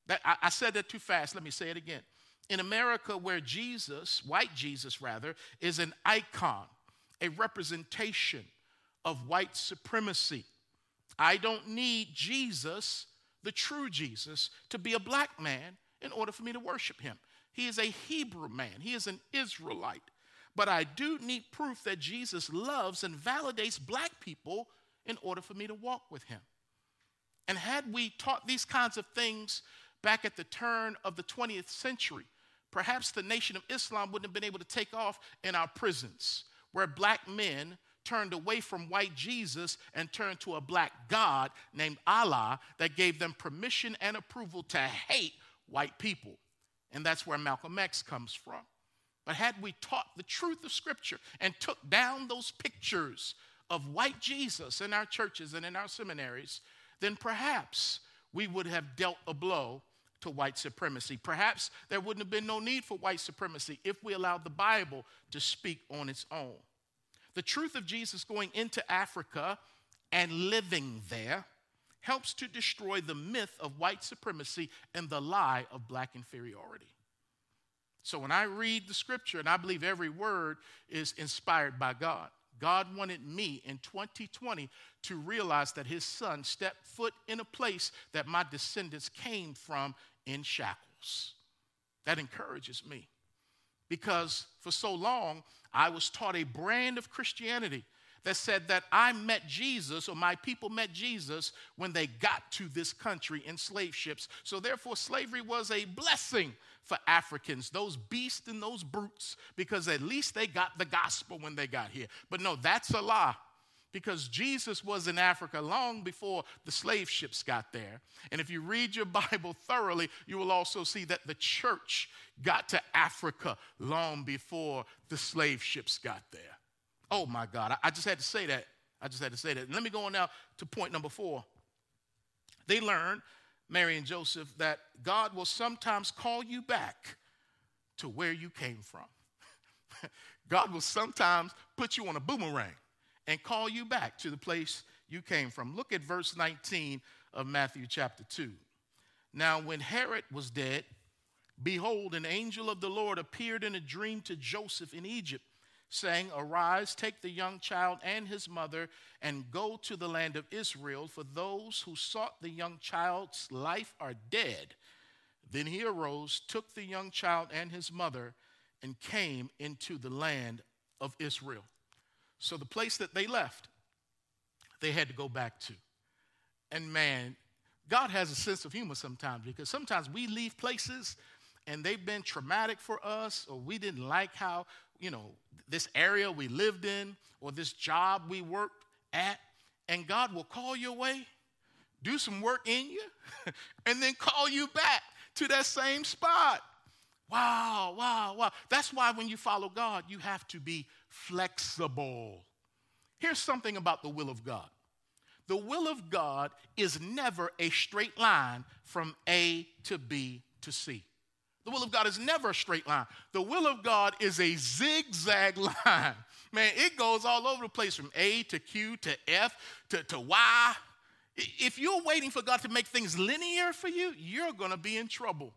C: That, I, I said that too fast. Let me say it again. In America, where Jesus, white Jesus rather, is an icon, a representation of white supremacy, I don't need Jesus, the true Jesus, to be a black man in order for me to worship him. He is a Hebrew man, he is an Israelite. But I do need proof that Jesus loves and validates black people in order for me to walk with him. And had we taught these kinds of things back at the turn of the 20th century, perhaps the nation of Islam wouldn't have been able to take off in our prisons, where black men turned away from white Jesus and turned to a black God named Allah that gave them permission and approval to hate white people. And that's where Malcolm X comes from. But had we taught the truth of Scripture and took down those pictures of white Jesus in our churches and in our seminaries, then perhaps we would have dealt a blow to white supremacy. Perhaps there wouldn't have been no need for white supremacy if we allowed the Bible to speak on its own. The truth of Jesus going into Africa and living there helps to destroy the myth of white supremacy and the lie of black inferiority. So when I read the scripture, and I believe every word is inspired by God, God wanted me in 2020 to realize that his son stepped foot in a place that my descendants came from in shackles. That encourages me because for so long I was taught a brand of Christianity that said that I met Jesus or my people met Jesus when they got to this country in slave ships. So, therefore, slavery was a blessing for Africans, those beasts and those brutes, because at least they got the gospel when they got here. But no, that's a lie because Jesus was in Africa long before the slave ships got there. And if you read your Bible thoroughly, you will also see that the church got to Africa long before the slave ships got there. Oh my God, I, just had to say that. I just had to say that. let me go on now to point number four. They learned, Mary and Joseph, that God will sometimes call you back to where you came from. God will sometimes put you on a boomerang and call you back to the place you came from. Look at verse 19 of Matthew chapter 2. Now, when Herod was dead, behold, an angel of the Lord appeared in a dream to Joseph in Egypt, saying, Arise, take the young child and his mother, and go to the land of Israel, for those who sought the young child's life are dead. Then he arose, took the young child and his mother, and came into the land of Israel. So the place that they left, they had to go back to. And man, God has a sense of humor sometimes because sometimes we leave places and they've been traumatic for us or we didn't like how, you know, this area we lived in or this job we worked at. And God will call you away, do some work in you, and then call you back to that same spot. Wow, wow, wow. That's why when you follow God, you have to be flexible. Here's something about the will of God the will of God is never a straight line from A to B to C. The will of God is never a straight line. The will of God is a zigzag line. Man, it goes all over the place from A to Q to F to, to Y. If you're waiting for God to make things linear for you, you're going to be in trouble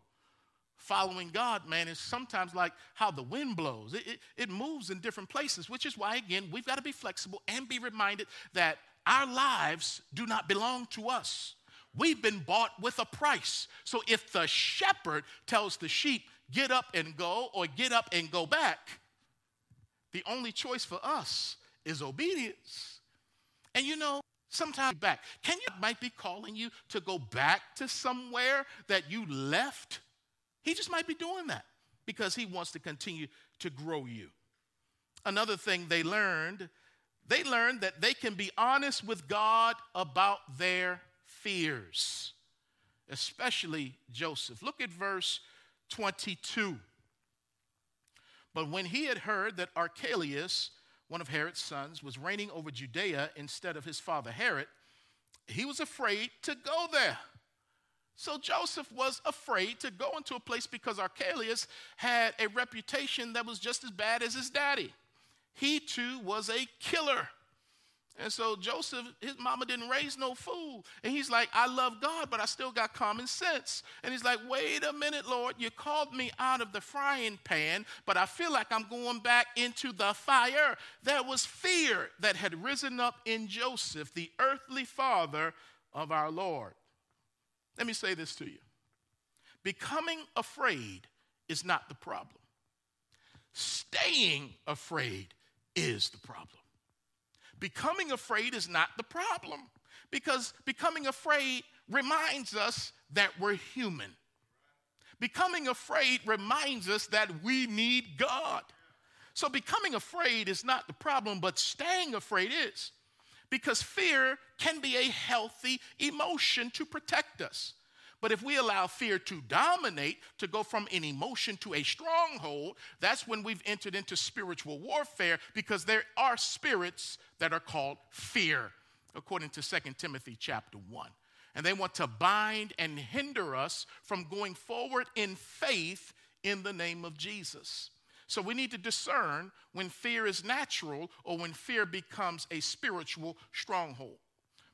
C: following God, man, is sometimes like how the wind blows. It, it, it, moves in different places, which is why, again, we've got to be flexible and be reminded that our lives do not belong to us. We've been bought with a price. So if the shepherd tells the sheep, get up and go, or get up and go back, the only choice for us is obedience. And you know, sometimes back. Can you might be calling you to go back to somewhere that you left? He just might be doing that because he wants to continue to grow you. Another thing they learned, they learned that they can be honest with God about their fears, especially Joseph. Look at verse 22. But when he had heard that Archelaus, one of Herod's sons, was reigning over Judea instead of his father Herod, he was afraid to go there. So Joseph was afraid to go into a place because Archelaus had a reputation that was just as bad as his daddy. He too was a killer. And so Joseph, his mama didn't raise no fool. And he's like, I love God, but I still got common sense. And he's like, wait a minute, Lord, you called me out of the frying pan, but I feel like I'm going back into the fire. There was fear that had risen up in Joseph, the earthly father of our Lord. Let me say this to you becoming afraid is not the problem, staying afraid is the problem. Becoming afraid is not the problem because becoming afraid reminds us that we're human. Becoming afraid reminds us that we need God. So, becoming afraid is not the problem, but staying afraid is because fear can be a healthy emotion to protect us. But if we allow fear to dominate, to go from an emotion to a stronghold, that's when we've entered into spiritual warfare because there are spirits that are called fear, according to 2 Timothy chapter 1. And they want to bind and hinder us from going forward in faith in the name of Jesus. So we need to discern when fear is natural or when fear becomes a spiritual stronghold.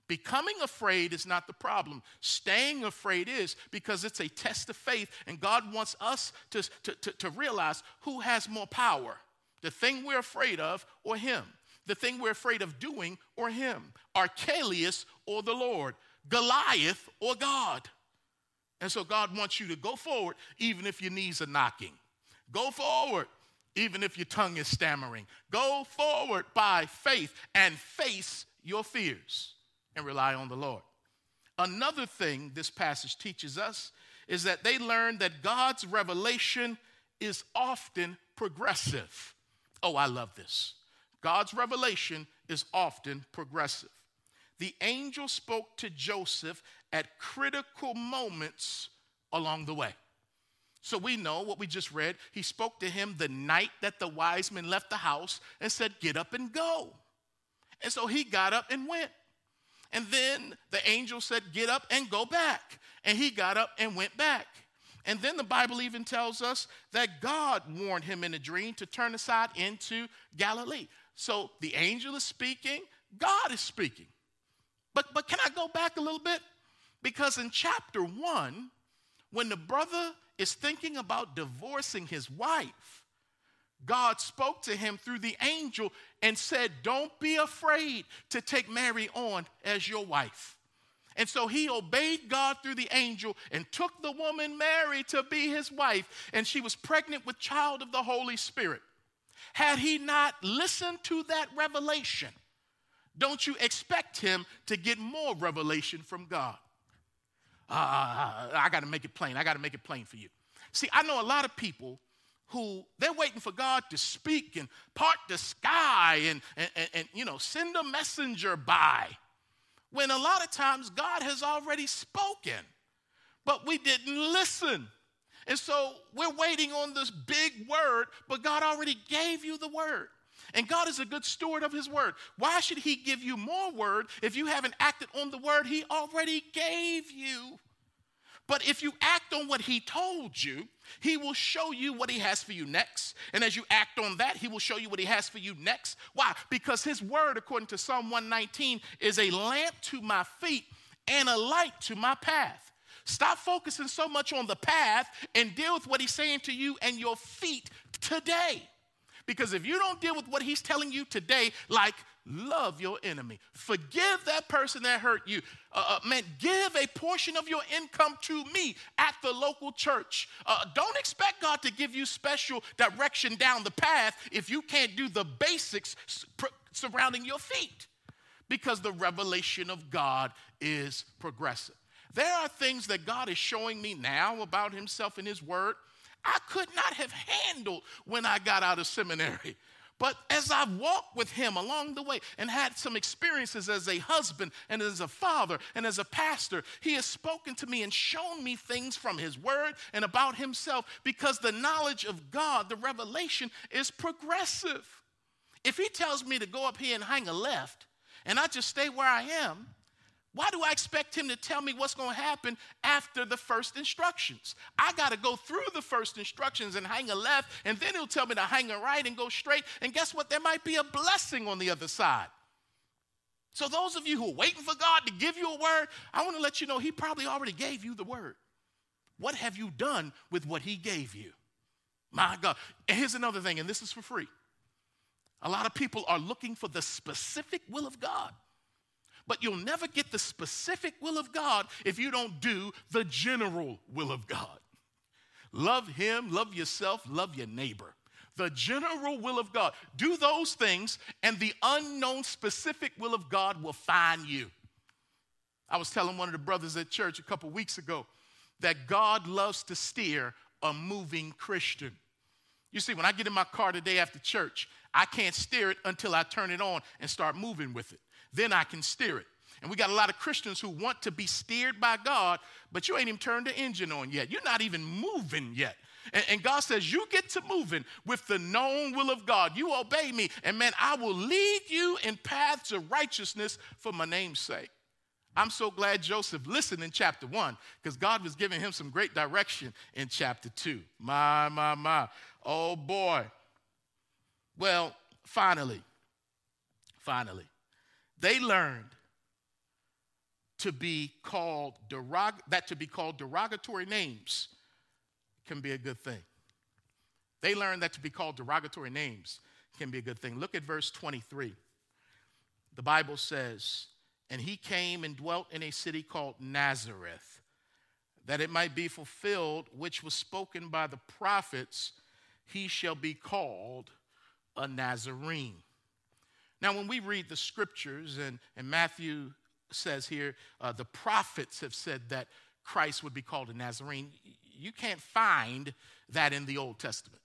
C: Becoming afraid is not the problem. Staying afraid is because it's a test of faith, and God wants us to, to, to, to, realize who has more power the thing we're afraid of or Him. the thing we're afraid of doing or him, Archelaus or the Lord, Goliath or God. And so God wants you to go forward even if your knees are knocking. Go forward even if your tongue is stammering. Go forward by faith and face your fears and rely on the Lord. Another thing this passage teaches us is that they learn that God's revelation is often progressive. Oh, I love this. God's revelation is often progressive. The angel spoke to Joseph at critical moments along the way. So we know what we just read. He spoke to him the night that the wise men left the house and said, Get up and go. And so he got up and went. And then the angel said, Get up and go back. And he got up and went back. And then the Bible even tells us that God warned him in a dream to turn aside into Galilee. So the angel is speaking, God is speaking. But, but can I go back a little bit? Because in chapter one, when the brother is thinking about divorcing his wife, God spoke to him through the angel and said, Don't be afraid to take Mary on as your wife. And so he obeyed God through the angel and took the woman Mary to be his wife, and she was pregnant with child of the Holy Spirit. Had he not listened to that revelation, don't you expect him to get more revelation from God? Uh, I got to make it plain. I got to make it plain for you. See, I know a lot of people who they're waiting for God to speak and part the sky and, and, and, and, you know send a messenger by. When a lot of times God has already spoken, but we didn't listen. And so we're waiting on this big word, but God already gave you the word. And God is a good steward of his word. Why should he give you more word if you haven't acted on the word he already gave you? But if you act on what he told you, he will show you what he has for you next. And as you act on that, he will show you what he has for you next. Why? Because his word, according to Psalm 119, is a lamp to my feet and a light to my path. Stop focusing so much on the path and deal with what he's saying to you and your feet today. Because if you don't deal with what he's telling you today, like love your enemy, forgive that person that hurt you, uh, uh, man, give a portion of your income to me at the local church. Uh, don't expect God to give you special direction down the path if you can't do the basics surrounding your feet, because the revelation of God is progressive. There are things that God is showing me now about Himself in His Word I could not have handled when I got out of seminary. But as I've walked with him along the way and had some experiences as a husband and as a father and as a pastor, he has spoken to me and shown me things from his word and about himself because the knowledge of God, the revelation, is progressive. If he tells me to go up here and hang a left and I just stay where I am, why do I expect him to tell me what's going to happen after the first instructions? I got to go through the first instructions and hang a left, and then he'll tell me to hang a right and go straight. And guess what? There might be a blessing on the other side. So, those of you who are waiting for God to give you a word, I want to let you know He probably already gave you the word. What have you done with what He gave you? My God. And here's another thing, and this is for free. A lot of people are looking for the specific will of God. But you'll never get the specific will of God if you don't do the general will of God. Love Him, love yourself, love your neighbor. The general will of God. Do those things, and the unknown specific will of God will find you. I was telling one of the brothers at church a couple weeks ago that God loves to steer a moving Christian. You see, when I get in my car today after church, I can't steer it until I turn it on and start moving with it then I can steer it. And we got a lot of Christians who want to be steered by God, but you ain't even turned the engine on yet. You're not even moving yet. And, and, God says, You get to moving with the known will of God. You obey me, and man, I will lead you in paths of righteousness for my name's sake. I'm so glad Joseph listened in chapter one because God was giving him some great direction in chapter two. My, my, my. Oh boy. Well, finally, finally, they learned to be called derog- that to be called derogatory names can be a good thing. They learned that to be called derogatory names can be a good thing. Look at verse 23. the Bible says, And he came and dwelt in a city called Nazareth, that it might be fulfilled, which was spoken by the prophets, he shall be called a Nazarene. Now, when we read the scriptures, and, and Matthew says here, uh, the prophets have said that Christ would be called a Nazarene, you can't find that in the Old Testament.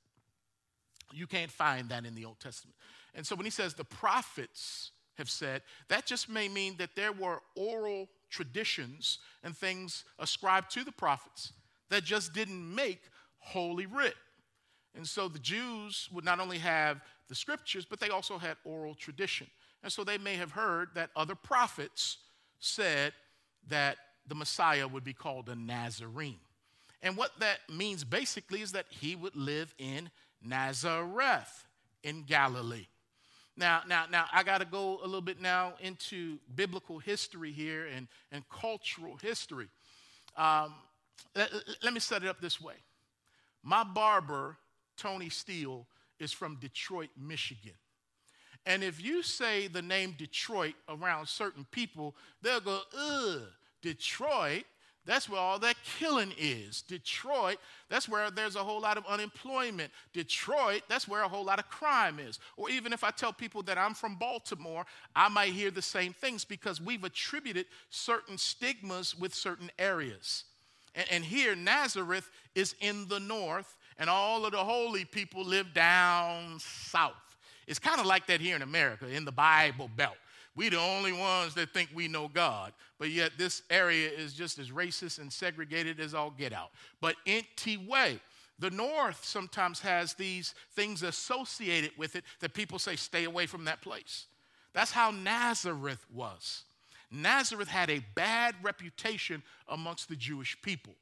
C: You can't find that in the Old Testament. And so when he says the prophets have said, that just may mean that there were oral traditions and things ascribed to the prophets that just didn't make holy writ. And so the Jews would not only have the scriptures, but they also had oral tradition. And so they may have heard that other prophets said that the Messiah would be called a Nazarene. And what that means basically is that he would live in Nazareth in Galilee. Now, now, now, I got to go a little bit now into biblical history here and, and cultural history. Um, let, let me set it up this way. My barber, Tony Steele, is from Detroit, Michigan. And if you say the name Detroit around certain people, they'll go, ugh, Detroit? That's where all that killing is. Detroit, that's where there's a whole lot of unemployment. Detroit, that's where a whole lot of crime is. Or even if I tell people that I'm from Baltimore, I might hear the same things because we've attributed certain stigmas with certain areas. And, and here, Nazareth is in the north, and all of the holy people live down south. It's kind of like that here in America, in the Bible Belt. We're the only ones that think we know God. But yet this area is just as racist and segregated as all get out. But anyway, the North sometimes has these things associated with it that people say, stay away from that place. That's how Nazareth was. Nazareth had a bad reputation amongst the Jewish people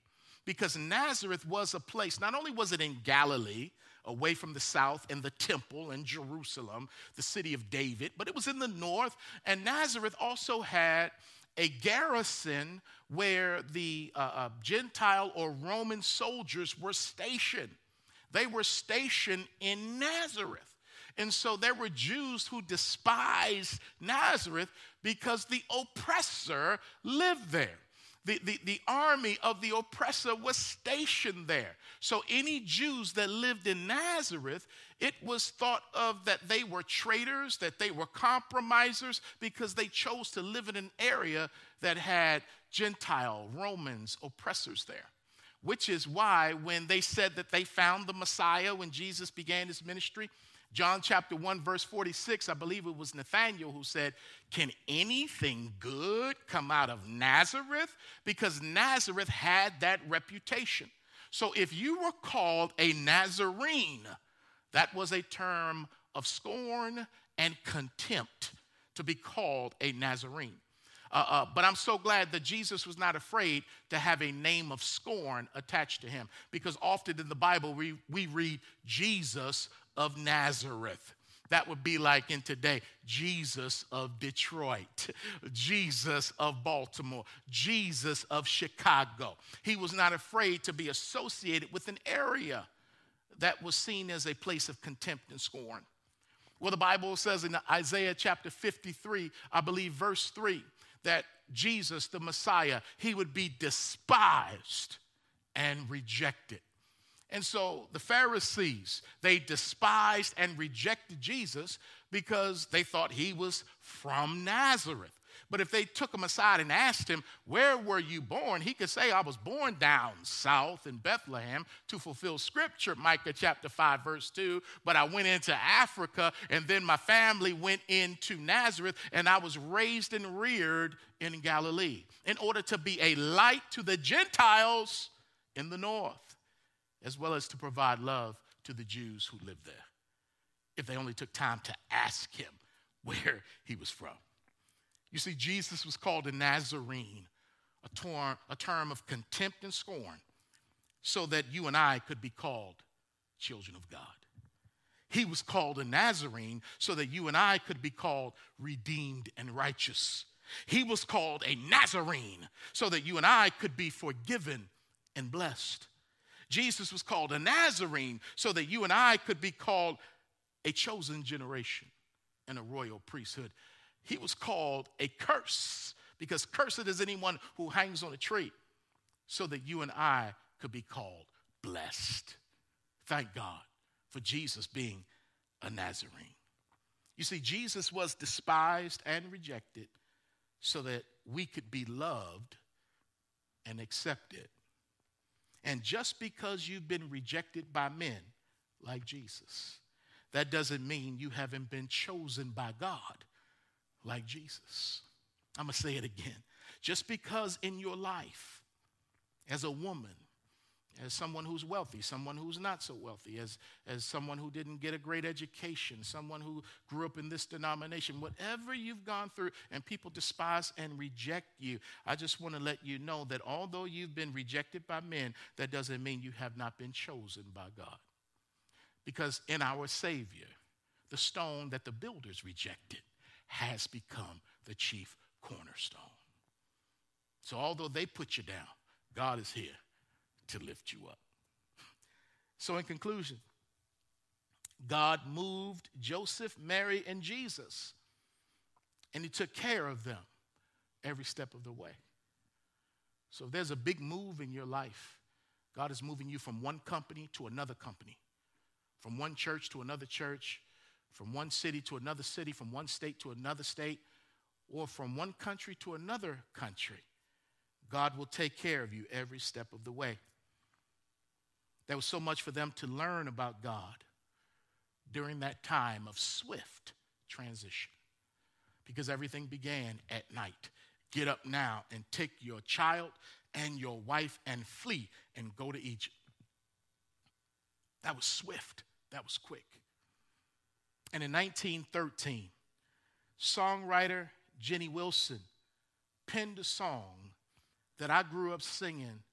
C: because Nazareth was a place, not only was it in Galilee, away from the south and the temple and Jerusalem, the city of David, but it was in the north. And Nazareth also had a garrison where the uh, uh, Gentile or Roman soldiers were stationed. They were stationed in Nazareth. And so there were Jews who despised Nazareth because the oppressor lived there the, the, the army of the oppressor was stationed there. So any Jews that lived in Nazareth, it was thought of that they were traitors, that they were compromisers, because they chose to live in an area that had Gentile, Romans, oppressors there. Which is why when they said that they found the Messiah when Jesus began his ministry, John chapter 1, verse 46, I believe it was Nathaniel who said, Can anything good come out of Nazareth? Because Nazareth had that reputation. So if you were called a Nazarene, that was a term of scorn and contempt to be called a Nazarene. Uh, uh, but I'm so glad that Jesus was not afraid to have a name of scorn attached to him because often in the Bible we, we read Jesus of Nazareth. That would be like in today, Jesus of Detroit, Jesus of Baltimore, Jesus of Chicago. He was not afraid to be associated with an area that was seen as a place of contempt and scorn. Well, the Bible says in Isaiah chapter 53, I believe verse 3, that Jesus, the Messiah, he would be despised and rejected. And so the Pharisees, they despised and rejected Jesus because they thought he was from Nazareth. But if they took him aside and asked him, Where were you born? he could say, I was born down south in Bethlehem to fulfill scripture, Micah chapter 5, verse 2. But I went into Africa, and then my family went into Nazareth, and I was raised and reared in Galilee in order to be a light to the Gentiles in the north as well as to provide love to the Jews who lived there, if they only took time to ask him where he was from. You see, Jesus was called a Nazarene, a, term, a term of contempt and scorn, so that you and I could be called children of God. He was called a Nazarene so that you and I could be called redeemed and righteous. He was called a Nazarene so that you and I could be forgiven and blessed. Jesus was called a Nazarene so that you and I could be called a chosen generation and a royal priesthood. he was called a curse because cursed is anyone who hangs on a tree, so that you and I could be called blessed. Thank God for Jesus being a Nazarene. You see, Jesus was despised and rejected so that we could be loved and accepted. And just because you've been rejected by men like Jesus, that doesn't mean you haven't been chosen by God like Jesus. I'm going to say it again. Just because in your life, as a woman, as someone who's wealthy, someone who's not so wealthy, as, as someone who didn't get a great education, someone who grew up in this denomination, whatever you've gone through, and people despise and reject you, I just want to let you know that although you've been rejected by men, that doesn't mean you have not been chosen by God. Because in our Savior, the stone that the builders rejected has become the chief cornerstone. So although they put you down, God is here to lift you up. So, in conclusion, God moved Joseph, Mary, and Jesus, and He took care of them every step of the way. So, if there's a big move in your life, God is moving you from one company to another company, from one church to another church, from one city to another city, from one state to another state, or from one country to another country. God will take care of you every step of the way. There was so much for them to learn about God during that time of swift transition because everything began at night. Get up now and take your child and your wife and flee and go to Egypt. That was swift, that was quick. And in 1913, songwriter Jennie Wilson penned a song that I grew up singing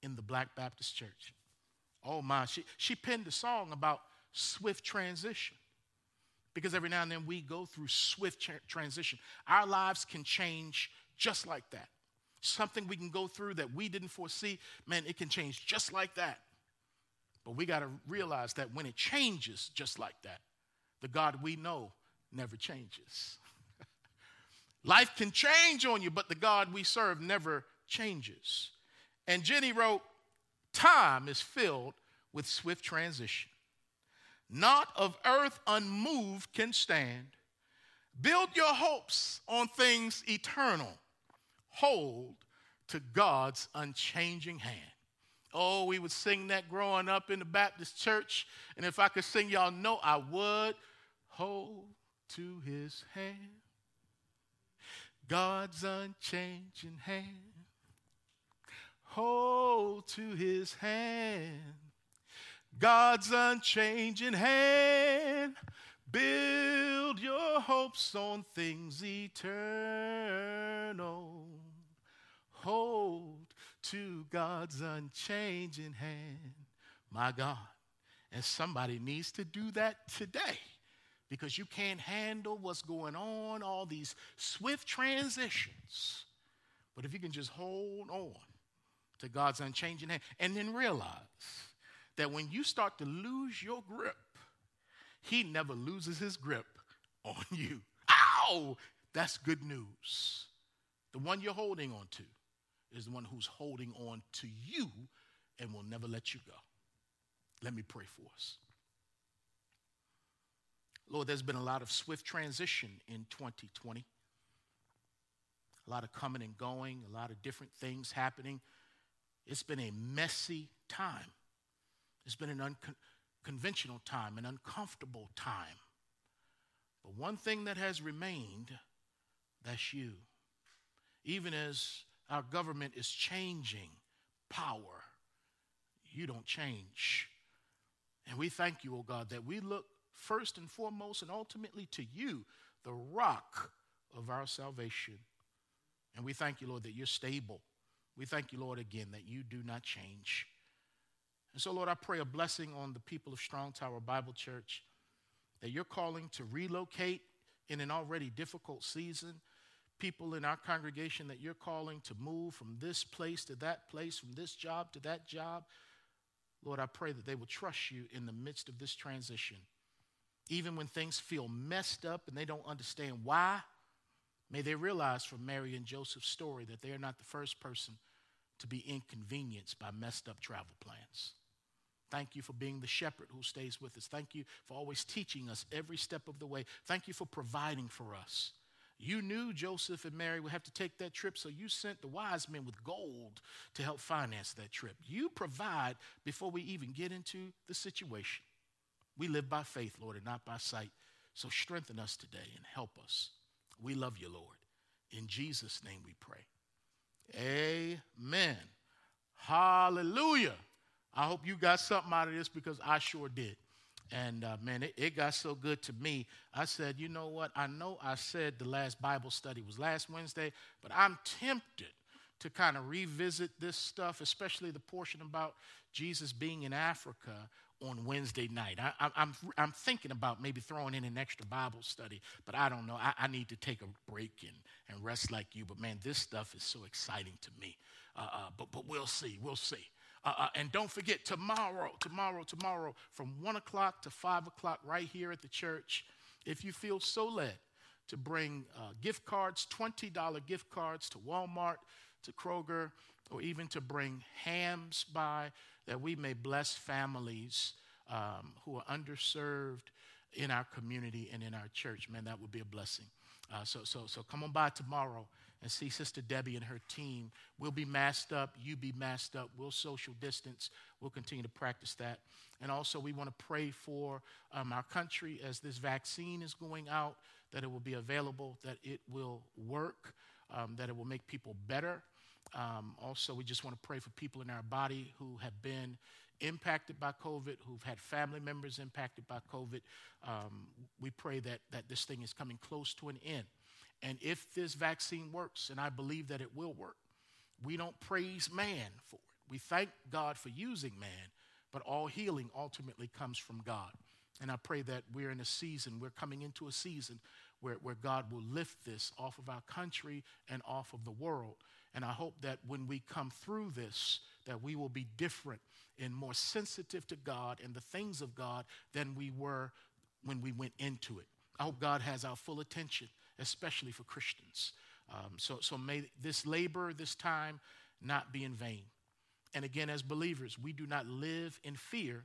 C: in the Black Baptist Church. Oh my, she, she penned a song about swift transition. Because every now and then we go through swift tra- transition. Our lives can change just like that. Something we can go through that we didn't foresee, man, it can change just like that. But we got to realize that when it changes just like that, the God we know never changes. Life can change on you, but the God we serve never changes. And Jennie wrote, time is filled with swift transition. Not of earth unmoved can stand. Build your hopes on things eternal. Hold to God's unchanging hand. Oh, we would sing that growing up in the Baptist church. And if I could sing, y'all know I would. Hold to his hand. God's unchanging hand hold to his hand. God's unchanging hand. Build your hopes on things eternal. Hold to God's unchanging hand. My God. And somebody needs to do that today because you can't handle what's going on, all these swift transitions. But if you can just hold on to God's unchanging hand. And then realize that when you start to lose your grip, He never loses His grip on you. Ow! That's good news. The one you're holding on to is the one who's holding on to you and will never let you go. Let me pray for us. Lord, there's been a lot of swift transition in 2020. A lot of coming and going, a lot of different things happening. It's been a messy time. It's been an unconventional time, an uncomfortable time. But one thing that has remained, that's you. Even as our government is changing power, you don't change. And we thank you, O oh God, that we look first and foremost and ultimately to you, the rock of our salvation. And we thank you, Lord, that you're stable we thank you, Lord, again that you do not change. And so, Lord, I pray a blessing on the people of Strong Tower Bible Church that you're calling to relocate in an already difficult season. People in our congregation that you're calling to move from this place to that place, from this job to that job. Lord, I pray that they will trust you in the midst of this transition. Even when things feel messed up and they don't understand why, May they realize from Mary and Joseph's story that they are not the first person to be inconvenienced by messed up travel plans. Thank you for being the shepherd who stays with us. Thank you for always teaching us every step of the way. Thank you for providing for us. You knew Joseph and Mary would have to take that trip, so you sent the wise men with gold to help finance that trip. You provide before we even get into the situation. We live by faith, Lord, and not by sight. So strengthen us today and help us. We love you, Lord. In Jesus' name we pray. Amen. Hallelujah. I hope you got something out of this because I sure did. And uh, man, it, it, got so good to me. I said, you know what? I know I said the last Bible study was last Wednesday, but I'm tempted to kind of revisit this stuff, especially the portion about Jesus being in Africa on Wednesday night. I, am I'm, I'm thinking about maybe throwing in an extra Bible study, but I don't know. I, I need to take a break and, and rest like you. But man, this stuff is so exciting to me. Uh, uh, but, but we'll see. We'll see. Uh, uh, and don't forget, tomorrow, tomorrow, tomorrow, from 1 o'clock to 5 o'clock, right here at the church, if you feel so led to bring uh, gift cards, $20 gift cards to Walmart, to Kroger, or even to bring hams by that we may bless families um, who are underserved in our community and in our church. Man, that would be a blessing. Uh, so, so, so come on by tomorrow and see Sister Debbie and her team. We'll be masked up. You be masked up. We'll social distance. We'll continue to practice that. And also, we want to pray for um, our country as this vaccine is going out, that it will be available, that it will work, um, that it will make people better. Um, also, we just want to pray for people in our body who have been impacted by COVID, who've had family members impacted by COVID. Um, we pray that, that this thing is coming close to an end. And if this vaccine works, and I believe that it will work, we don't praise man for it. We thank God for using man, but all healing ultimately comes from God. And I pray that we're in a season, we're coming into a season where, where God will lift this off of our country and off of the world. And I hope that when we come through this, that we will be different and more sensitive to God and the things of God than we were when we went into it. I hope God has our full attention, especially for Christians. Um, so, so may this labor, this time, not be in vain. And again, as believers, we do not live in fear,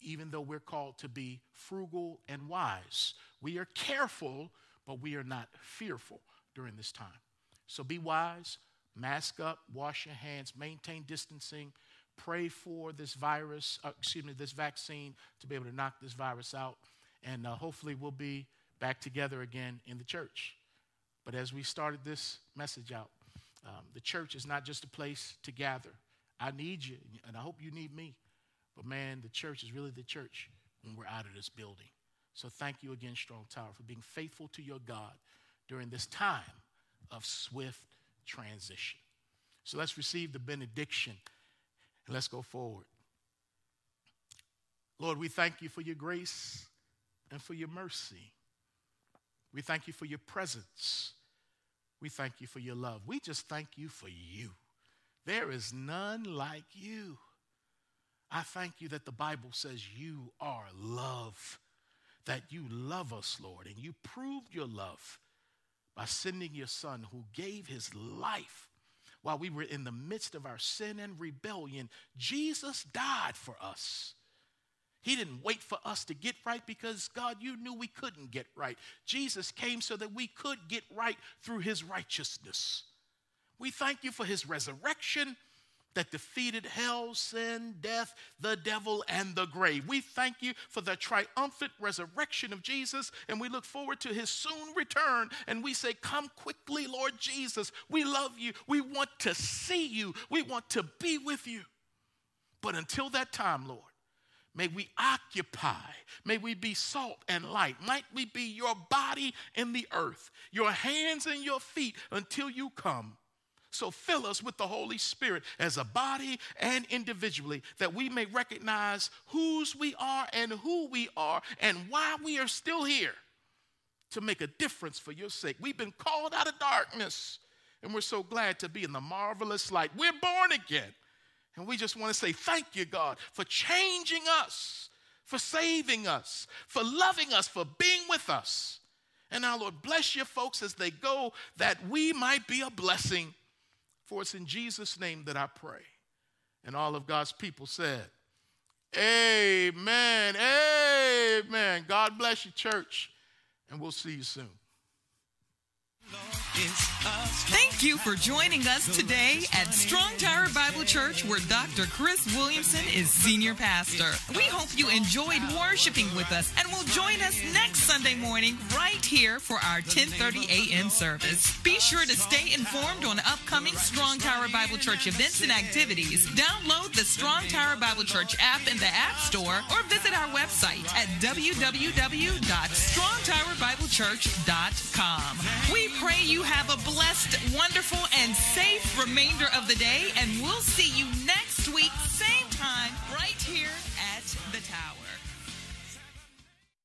C: even though we're called to be frugal and wise. We are careful, but we are not fearful during this time. So be wise, mask up, wash your hands, maintain distancing, pray for this virus, uh, excuse me, this vaccine to be able to knock this virus out. And uh, hopefully we'll be back together again in the church. But as we started this message out, um, the church is not just a place to gather. I need you, and I hope you need me. But man, the church is really the church when we're out of this building. So thank you again, Strong Tower, for being faithful to your God during this time of swift transition. So let's receive the benediction and let's go forward. Lord, we thank you for your grace and for your mercy. We thank you for your presence. We thank you for your love. We just thank you for you. There is none like you. I thank you that the Bible says you are love, that you love us, Lord, and you proved your love by sending your son who gave his life while we were in the midst of our sin and rebellion. Jesus died for us. He didn't wait for us to get right because, God, you knew we couldn't get right. Jesus came so that we could get right through his righteousness. We thank you for his resurrection that defeated hell, sin, death, the devil, and the grave. We thank you for the triumphant resurrection of Jesus, and we look forward to his soon return. And we say, Come quickly, Lord Jesus. We love you. We want to see you. We want to be with you. But until that time, Lord, May we occupy. May we be salt and light. Might we be your body in the earth, your hands and your feet until you come. So fill us with the Holy Spirit as a body and individually that we may recognize whose we are and who we are and why we are still here to make a difference for your sake. We've been called out of darkness and we're so glad to be in the marvelous light. We're born again. And we just want to say thank you, God, for changing us, for saving us, for loving us, for being with us. And now, Lord, bless your folks as they go that we might be a blessing. For it's in Jesus' name that I pray. And all of God's people said, Amen. Amen. God bless you, church. And we'll see you soon.
B: Thank you for joining us today at Strong Tower Bible Church, where Dr. Chris Williamson is senior pastor. We hope you enjoyed worshiping with us and will join us next Sunday morning right here for our 10:30 a.m. service. Be sure to stay informed on upcoming Strong Tower Bible Church events and activities. Download the Strong Tower Bible Church app in the App Store or visit our website at www.strongtowerbiblechurch.com. We pray you have a blessed, wonderful, and safe remainder of the day, and we'll see you next week, same time, right here at the Tower.